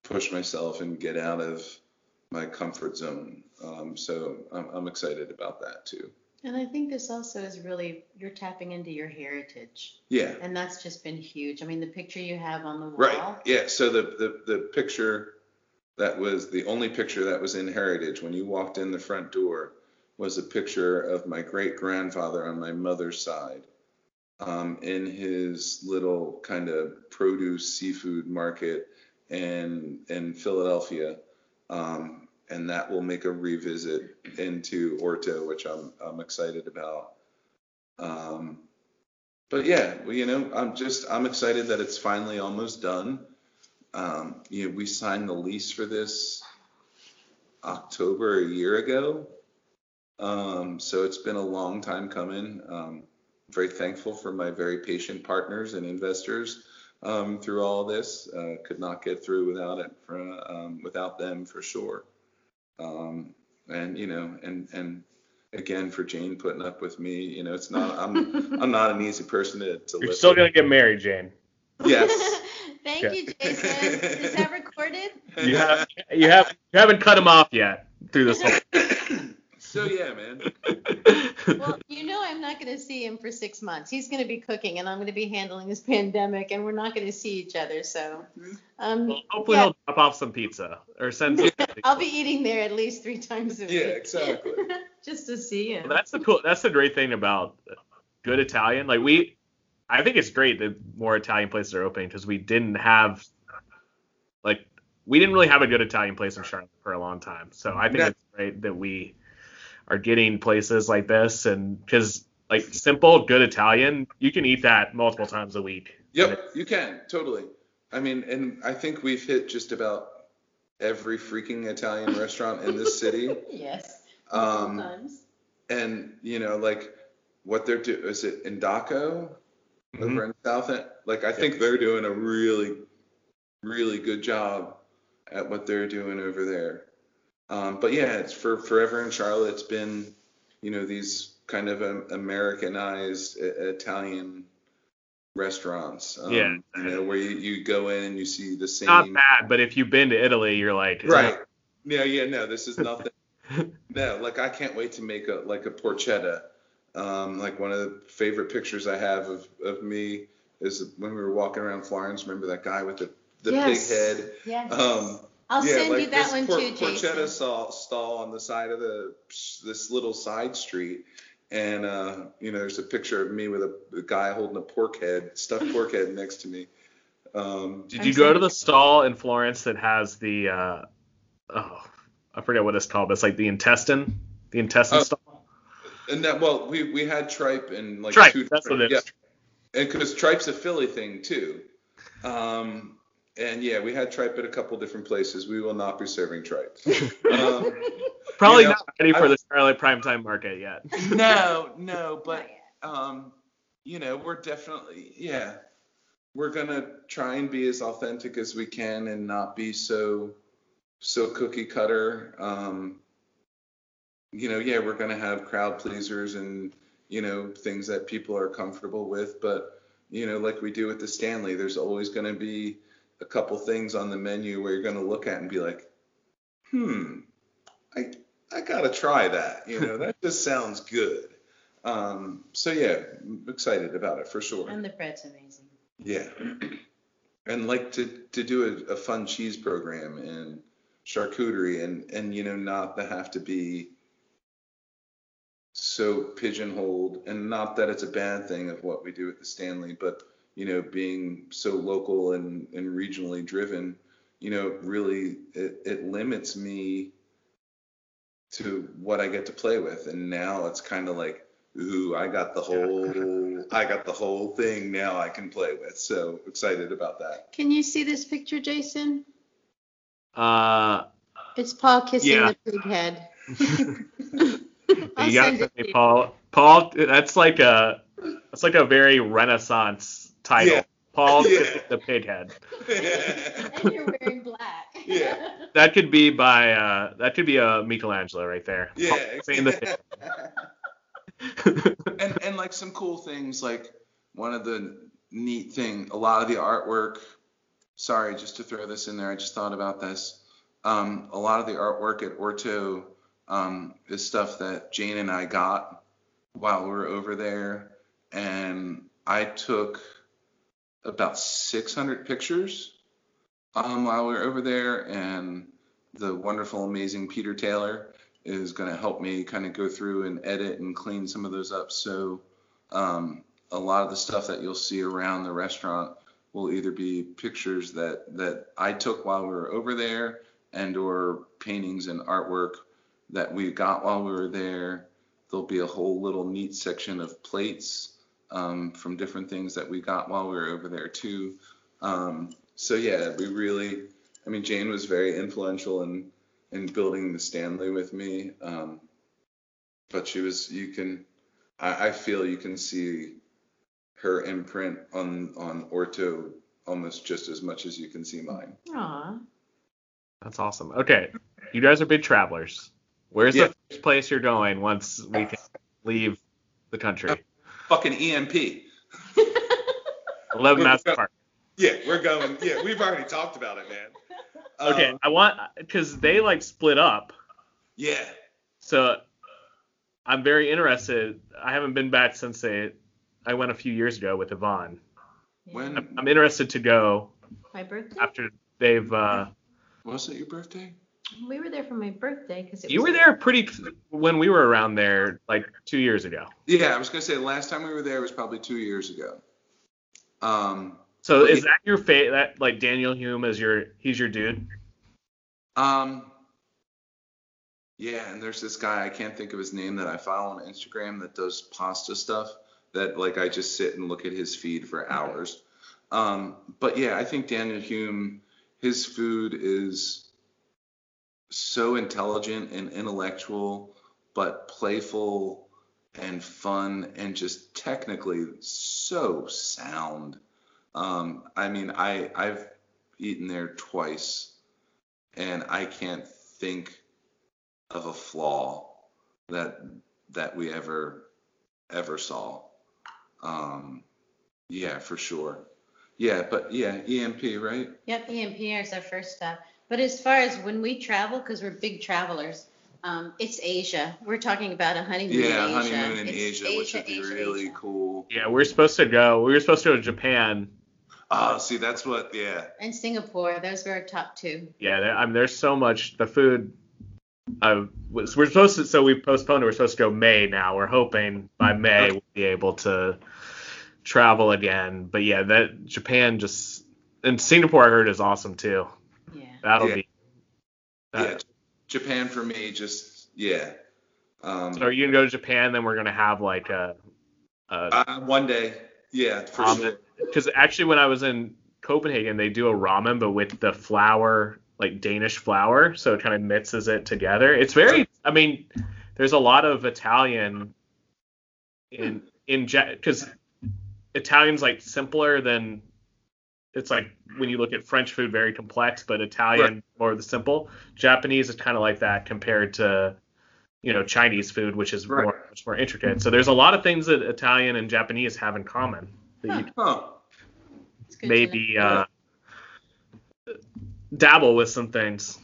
push myself and get out of my comfort zone. Um, so I'm, I'm excited about that too. And I think this also is really you're tapping into your heritage. Yeah. And that's just been huge. I mean, the picture you have on the wall. Right. Yeah. So the the the picture that was the only picture that was in heritage when you walked in the front door was a picture of my great grandfather on my mother's side um, in his little kind of produce seafood market in in Philadelphia. Um, and that will make a revisit into Orto, which I'm I'm excited about. Um, but yeah, well, you know, I'm just I'm excited that it's finally almost done. Um, you know, we signed the lease for this October a year ago, um, so it's been a long time coming. Um, very thankful for my very patient partners and investors um, through all this. Uh, could not get through without it, for, um, without them for sure. Um, and you know, and and again for Jane putting up with me, you know, it's not I'm I'm not an easy person to, to You're still gonna get married, Jane. Yes. Thank yeah. you, Jason. Is that recorded? You have you have you haven't cut him off yet through this whole. So yeah, man. well, you know I'm not going to see him for six months. He's going to be cooking, and I'm going to be handling this pandemic, and we're not going to see each other. So, um, well, hopefully yeah. he'll drop off some pizza or send. Some I'll be eating there at least three times a week. Yeah, exactly. Just to see him. Well, that's the cool. That's the great thing about good Italian. Like we, I think it's great that more Italian places are opening because we didn't have, like, we didn't really have a good Italian place in Charlotte for a long time. So I think it's great that we are getting places like this and because like simple good Italian, you can eat that multiple times a week. Yep, you can totally. I mean, and I think we've hit just about every freaking Italian restaurant in this city. yes. Um, times. And you know, like what they're doing is it Indaco mm-hmm. over in South End? Like I think they're doing a really, really good job at what they're doing over there. Um, but yeah, it's for forever in Charlotte. It's been, you know, these kind of um, Americanized Italian restaurants. Um, yeah. You know, where you, you go in and you see the same. Not bad, but if you've been to Italy, you're like. Right. Yeah, yeah, no, this is nothing. no, like I can't wait to make a like a porchetta. Um, like one of the favorite pictures I have of, of me is when we were walking around Florence. Remember that guy with the, the yes. big head? Yes. Um, I'll yeah, send like you that this one por- too, Jason. porchetta stall, stall on the side of the this little side street, and uh, you know there's a picture of me with a, a guy holding a pork head, stuffed pork head next to me. Um, Did you go to the stall in Florence that has the uh, oh I forget what it's called, but it's like the intestine, the intestine Oh. stall. and that well we we had tripe and like Tripe, two that's what it is. yeah, and because tripe's a Philly thing too. Um, and yeah, we had tripe at a couple different places. We will not be serving tripe. um, Probably You know, not ready for I- the Charlotte primetime market yet. no, no, but um, you know, we're definitely yeah. we're gonna try and be as authentic as we can and not be so so cookie cutter. Um, you know, yeah, we're gonna have crowd pleasers and you know things that people are comfortable with, but you know, like we do with the Stanley, there's always gonna be a couple things on the menu where you're gonna look at and be like, hmm, I I gotta try that. You know, that just sounds good. Um, so yeah, I'm excited about it for sure. And the bread's amazing. Yeah. And like to to do a, a fun cheese program and charcuterie and and you know not to have to be so pigeonholed and not that it's a bad thing of what we do at the Stanley, but you know being so local and and regionally driven, you know really it, it limits me to what I get to play with and now it's kind of like ooh I got the whole I got the whole thing now I can play with so excited about that. Can you see this picture, Jason? Uh, It's Paul kissing Yeah. the pig head. You gotta send me. Paul. Paul, that's like a that's like a very Renaissance title. Yeah. Paul Yeah. the pig head. And you're wearing black. Yeah. That could be by uh that could be a Michelangelo right there. Yeah. Paul saying the and and like some cool things like one of the neat thing a lot of the artwork sorry just to throw this in there i just thought about this um, a lot of the artwork at orto um, is stuff that jane and i got while we were over there and i took about 600 pictures um, while we were over there and the wonderful amazing peter taylor is going to help me kind of go through and edit and clean some of those up. So um, a lot of the stuff that you'll see around the restaurant will either be pictures that that I took while we were over there, and or paintings and artwork that we got while we were there. There'll be a whole little neat section of plates um, from different things that we got while we were over there too. Um, so yeah, we really, I mean, Jane was very influential in in building the Stanley with me. Um, but she was, you can, I, I feel you can see her imprint on on Orto almost just as much as you can see mine. Aw. That's awesome. Okay, you guys are big travelers. Where's Yeah. the first place you're going once we can leave the country? Fucking EMP. Eleven Madison Park. Yeah, we're going. Yeah, we've already talked about it, man. Uh, Okay, I want because they like split up. Yeah. So I'm very interested. I haven't been back since they I went a few years ago with Yvonne. When I'm, I'm interested to go My birthday? after they've. Uh, was it your birthday? We were there for my birthday because it you were there pretty when we were around there like two years ago. Yeah, I was gonna say the last time we were there was probably two years ago. Um, So is yeah. that your fate? That like Daniel Humm is your he's your dude? Um, yeah, and there's this guy I can't think of his name that I follow on Instagram that does pasta stuff. That like I just sit and look at his feed for hours. Um, but yeah, I think Daniel Humm, his food is so intelligent and intellectual, but playful and fun and just technically so sound. Um, I mean, I I've eaten there twice and I can't think of a flaw that that we ever ever saw. Um, yeah, for sure. Yeah, but yeah, EMP, right? Yep, EMP is our first stop. But as far as when we travel, because we're big travelers, um, it's Asia. We're talking about a honeymoon Yeah, in Asia. honeymoon in It's Asia, which would be Asia, really Asia. cool. Yeah, we're supposed to go. We were supposed to go to Japan. Oh, see, that's what. Yeah, And Singapore, those were our top two. Yeah, I mean, there's so much. The food. Uh, was, we're supposed to. So we postponed it. We're supposed to go May now. We're hoping by May we'll be able to travel again. But yeah, that Japan just and Singapore I heard is awesome too. Yeah. That'll Yeah. be. yeah. Uh, Japan for me, just yeah. Um, So are you gonna go to Japan? Then we're gonna have like a. a uh, one day, yeah, for ramen. sure. Because actually, when I was in Copenhagen, they do a ramen, but with the flour, like Danish flour, so it kind of mixes it together. It's very. I mean, there's a lot of Italian in in because Italian's like simpler than it's like when you look at French food, very complex, but Italian Right. more of the simple. Japanese is kind of like that compared to you know Chinese food, which is Right. more much more intricate. So there's a lot of things that Italian and Japanese have in common. That you Huh. It's maybe uh, dabble with some things.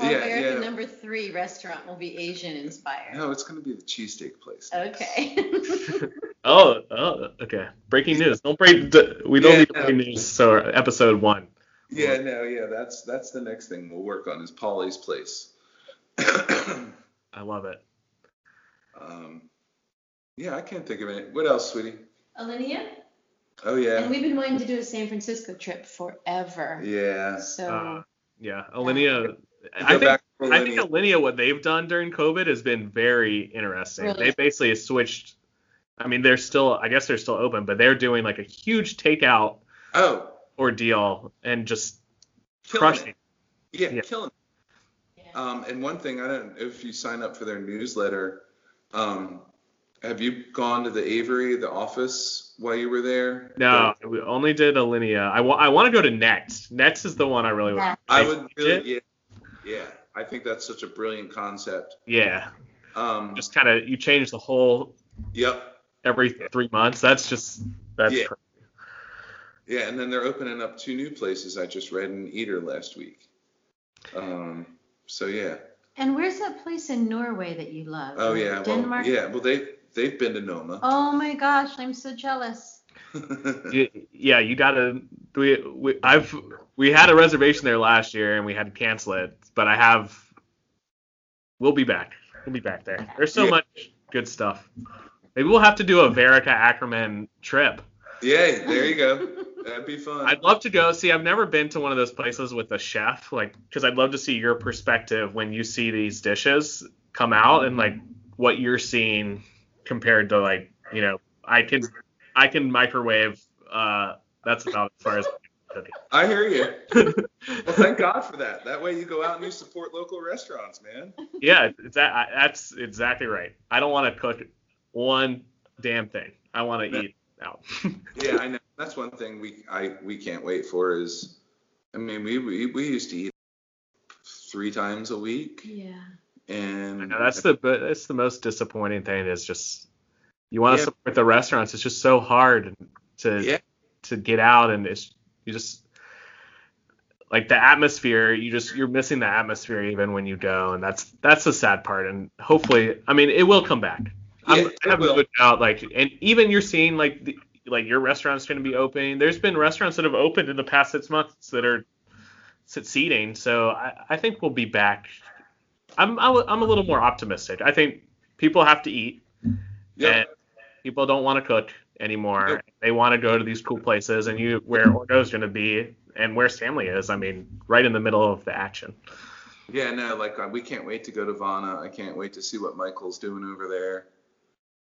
Well, Yeah, American yeah. number three restaurant will be Asian inspired. No, it's gonna be the cheesesteak place. Okay. Oh, oh, okay. Breaking news. Don't break. We don't Yeah, need to no. break news. So episode one. Yeah, no, yeah, that's that's the next thing we'll work on is Polly's place. I love it. um, yeah, I can't think of any. What else, sweetie? Alinea? Oh yeah. And we've been wanting to do a San Francisco trip forever. yeah. So Uh, yeah, Alinea. Go I think back I think Alinea. Alinea, what they've done during COVID has been very interesting. Really? They basically switched. I mean, they're still. I guess they're still open, but they're doing like a huge takeout Oh, ordeal and just killing crushing. it. Yeah, Yeah. killing. it. Um, and one thing I don't know if you sign up for their newsletter. Um, have you gone to the Aviary, the office, while you were there? No, we only did Alinea. I, wa- I want to go to Next. Next is the one I really Yeah. want. I would really, yeah, yeah. I think that's such a brilliant concept. Yeah, Um, just kind of you change the whole yep. every three months. That's just that's Yeah. cra- Yeah, and then they're opening up two new places. I just read in Eater last week. Um, so yeah. And where's that place in Norway that you love? Oh In yeah. Well, Denmark? yeah. Well, they they've been to Noma. Oh my gosh, I'm so jealous. Yeah, you gotta. We, we I've we had a reservation there last year and we had to cancel it, but I have. We'll be back. We'll be back there. There's so Yeah. much good stuff. Maybe we'll have to do a Verica Ackerman trip. yeah, there you go. That'd be fun. I'd love to go. See, I've never been to one of those places with a chef, like, because I'd love to see your perspective when you see these dishes come out and like what you're seeing compared to like, you know, I can, I can microwave. Uh, that's about as far as. I hear you. Well, thank God for that. That way you go out and you support local restaurants, man. yeah, it's that, I- that's exactly right. I don't want to cook one damn thing. I want to eat out. Yeah, I know. That's one thing we I we can't wait for is, I mean, we we, we used to eat three times a week, Yeah. and I know, that's the that's the most disappointing thing is just you want to Yeah. support the restaurants. It's just so hard to Yeah. to get out and it's you just like the atmosphere. You just you're missing the atmosphere even when you go, and that's that's the sad part. And hopefully, I mean, it will come back. I'm, Yeah, I it have no doubt. Like, and even you're seeing like the, like your restaurant's going to be opening. There's been restaurants that have opened in the past six months that are succeeding. So I, I think we'll be back. I'm I'm a little more optimistic. I think people have to eat, Yep. and people don't want to cook anymore. Yep. They want to go to these cool places, and you where Orto's going to be, and where Stanley is. I mean, right in the middle of the action. Yeah, no, like uh, we can't wait to go to Vana. I can't wait to see what Michael's doing over there.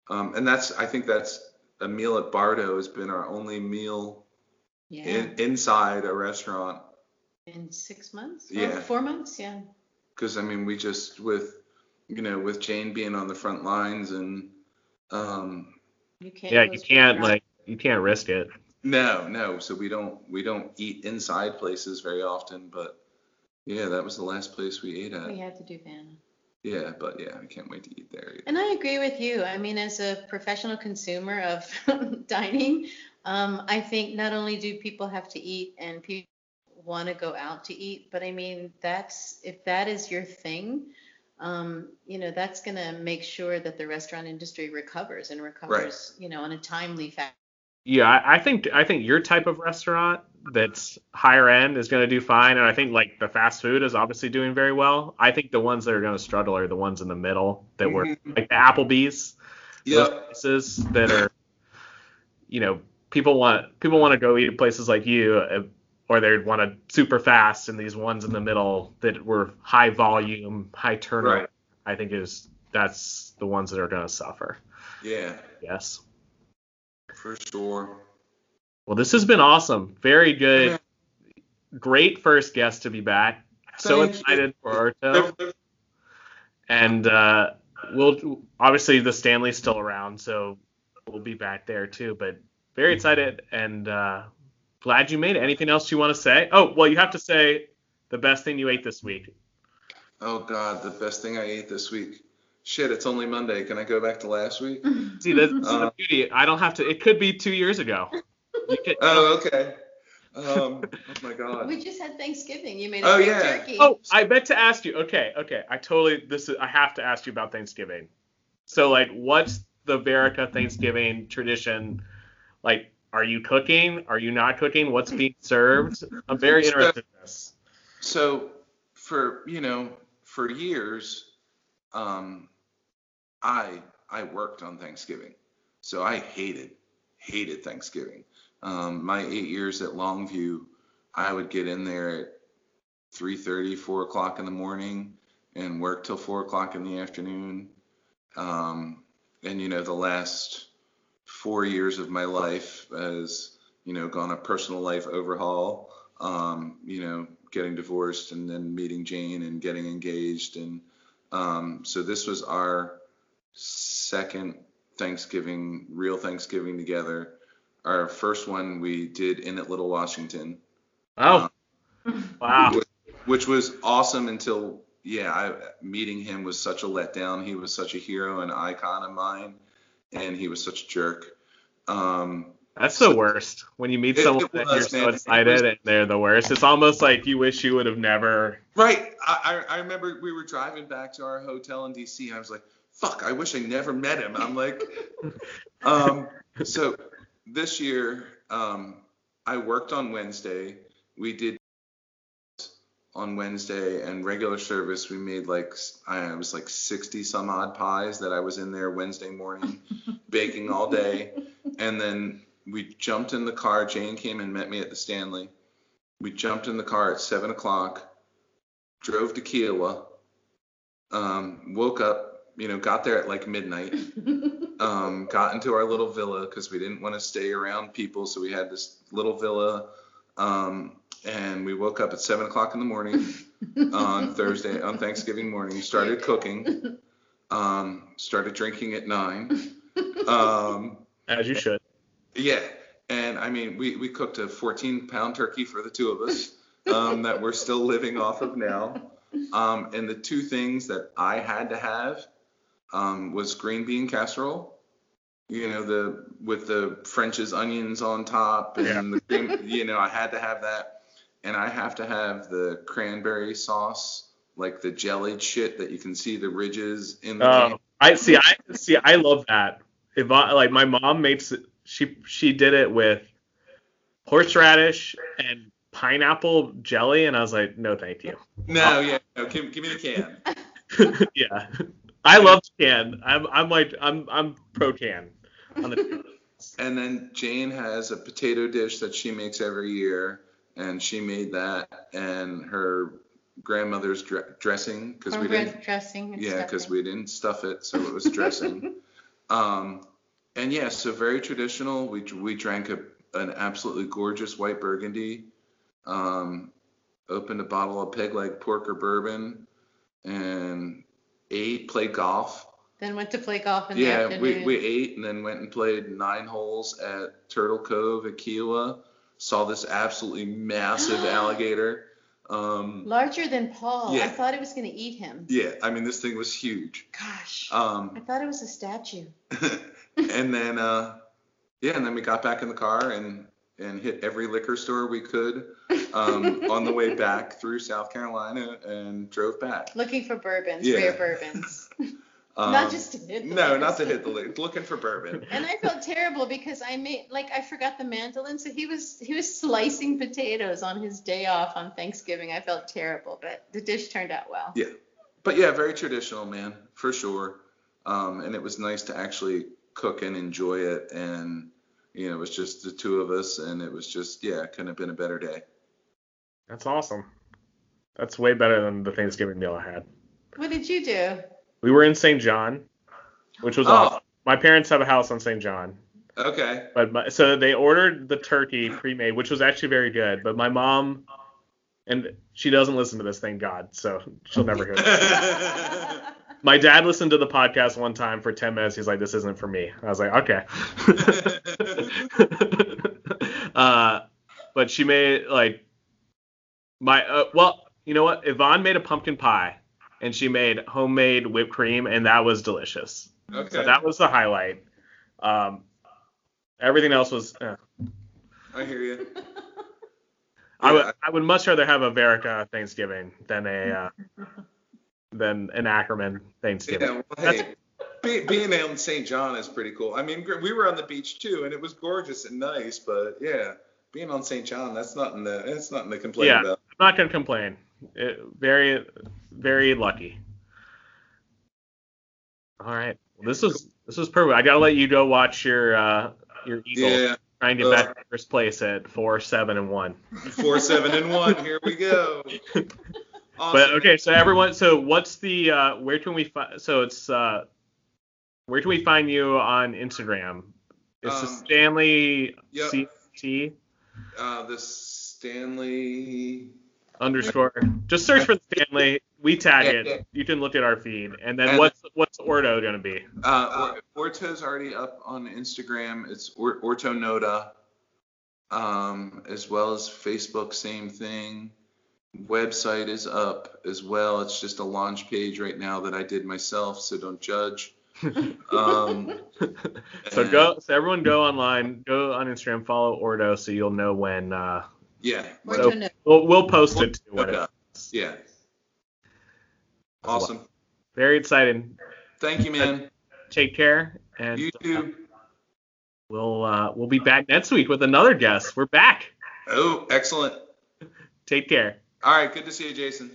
Um, and that's I think that's a meal at Bardo has been our only meal Yeah. in, inside a restaurant. In six months? Yeah. Four, four months? Yeah. Because I mean, we just with you know with Jane being on the front lines and um, You can't. Yeah, you can't like you can't risk it. no, no. So we don't we don't eat inside places very often. But yeah, that was the last place we ate at. We had to do Vana. Yeah, but yeah, I can't wait to eat there. And I agree with you. I mean, as a professional consumer of dining, um, I think not only do people have to eat and people want to go out to eat, but I mean, that's if that is your thing, um, you know, that's going to make sure that the restaurant industry recovers and recovers, you know, in a timely fashion. Yeah, I, I think I think your type of restaurant that's higher end is going to do fine, and I think like the fast food is obviously doing very well. I think the ones that are going to struggle are the ones in the middle that were Mhm. like the Applebee's, those places that are, you know, people want people want to go eat places like you, uh, or they want to super fast, and these ones in the middle that were high volume, high turnover. Right. I think is that's the ones that are going to suffer. Yeah, Yes. for sure. Well, this has been awesome. Very good. Yeah. Great first guest to be back. So Thank you. excited for Orto. And uh, we'll obviously the Stanley's still around, so we'll be back there too. But very excited and uh, glad you made it. Anything else you want to say? Oh, well, you have to say the best thing you ate this week. Oh God, the best thing I ate this week. Shit, it's only Monday. Can I go back to last week? See, that's the Uh, beauty. I don't have to. It could be two years ago. You could, Oh, okay. Um, oh my God. We just had Thanksgiving. You made a Oh, yeah. turkey. Oh, I meant to ask you. Okay, okay. I totally. This is. I have to ask you about Thanksgiving. So, like, what's the Verica Thanksgiving tradition? Like, are you cooking? Are you not cooking? What's being served? I'm very interested in this. So for you know for years, um, I I worked on Thanksgiving, so I hated hated Thanksgiving. Um, my eight years at Longview, I would get in there at 3:30, 4 o'clock in the morning, and work till 4 o'clock in the afternoon. Um, and you know the last four years of my life has you know gone a personal life overhaul. Um, you know, getting divorced and then meeting Jane and getting engaged. And um, so this was our second Thanksgiving, real Thanksgiving together. Our first one we did in at Little Washington, Oh, wow. which was awesome until, yeah, I, meeting him was such a letdown. He was such a hero and icon of mine, and he was such a jerk. Um, That's the worst. When you meet It- someone it that you're so excited was- and they're the worst. It's almost like you wish you would have never. Right. I, I remember we were driving back to our hotel in DC, I was like, "Fuck! I wish I never met him." I'm like, um. So this year, um, I worked on Wednesday. We did on Wednesday and regular service. We made like I was like 60 some odd pies that I was in there Wednesday morning baking all day, and then we jumped in the car. Jane came and met me at the Stanley. We jumped in the car at seven o'clock drove to Kiawah, um, woke up, you know, got there at like midnight, um, got into our little villa because we didn't want to stay around people, so we had this little villa, um, and we woke up at seven o'clock in the morning on Thursday, on Thanksgiving morning, started cooking, um, started drinking at nine, um, As you should. yeah, and I mean, we, we cooked a 14 pound turkey for the two of us um, that we're still living off of now. Um, and the two things that I had to have um, was green bean casserole, you know, the with the French's onions on top and the cream, you know, I had to have that, and I have to have the cranberry sauce, like the jellied shit that you can see the ridges in the. Oh, I see. I see. I love that. If I, like my mom makes she she did it with horseradish and pineapple jelly, and I was like, no, thank you. no, yeah, no, give, give me the can. yeah, I love can. I'm I'm like I'm I'm pro can. On the And then Jane has a potato dish that she makes every year, and she made that and her grandmother's dre- dressing because we didn't. dressing. and Yeah, because we didn't stuff it, so it was dressing. um, and yeah, so very traditional. We we drank a, an absolutely gorgeous white burgundy. Um, opened a bottle of Peg Leg Porker bourbon, and ate, played golf. Then went to play golf in the Yeah, afternoon. we, we ate and then went and played nine holes at Turtle Cove at Kiawah. Saw this absolutely massive alligator. Um, Larger than Paul. I thought it was going to eat him. yeah, I mean this thing was huge. Gosh. Um, I thought it was a statue. and then uh, yeah, and then we got back in the car and and hit every liquor store we could um, on the way back through South Carolina and drove back. Looking for bourbons, Yeah. rare bourbons. Um, Not just to hit the no, liquor not to hit the liquor. Looking for bourbon. And I felt terrible because I made like I forgot the mandolin, so he was he was slicing potatoes on his day off on Thanksgiving. I felt terrible, but the dish turned out well. Yeah. But yeah, very traditional, man, for sure. Um, and it was nice to actually cook and enjoy it. And, you know, it was just the two of us. And it was just, yeah, couldn't have been a better day. That's awesome. That's way better than the Thanksgiving meal I had. What did you do? We were in St. John, which was Oh. awesome. My parents have a house on St. John. Okay. But my, so they ordered the turkey pre-made, which was actually very good. But my mom, and she doesn't listen to this, thank God, so she'll never hear. My dad listened to the podcast one time for 10 minutes. He's like, "This isn't for me." I was like, "Okay." uh, but she made like my uh, well, you know what? Yvonne made a pumpkin pie, and she made homemade whipped cream, and that was delicious. Okay. So that was the highlight. Um, everything else was. eh. I hear you. I would I would much rather have a Verica Thanksgiving than a uh, than an Ackerman Thanksgiving. Yeah, well, hey, be, being on St. John is pretty cool. I mean, we were on the beach too, and it was gorgeous and nice. But yeah, being on St. John, that's not in the that's nothing to complain Yeah. about. I'm not gonna complain. It, very very lucky. All right, well, this was this was perfect. I gotta let you go watch your uh, your Eagles Yeah, trying to get uh, back to first place at four seven and one. four, seven, and one. Here we go. Awesome. But okay, so everyone, so what's the uh, where can we find? So it's uh, where can we find you on Instagram? It's the Um, Stanley yep. CT Uh, the Stanley. Underscore. Just search for the Stanley. We tag Yeah, it. yeah. You can look at our feed. And then And- what's what's Orto gonna be? Uh, Or- Orto's already up on Instagram. It's or- Orto Noda. Um, as well as Facebook, same thing. Website is up as well. It's just a launch page right now that I did myself, so don't judge. Um, so go. So everyone go online. Go on Instagram. Follow Orto so you'll know when. Uh, yeah. Or So- to we'll we'll post it too. When Noda. it's Yeah. Awesome. very exciting. Thank you, man. Take care. And You uh, too. we'll uh, we'll be back next week with another guest. We're back. Oh, excellent. Take care. All right. Good to see you, Jason.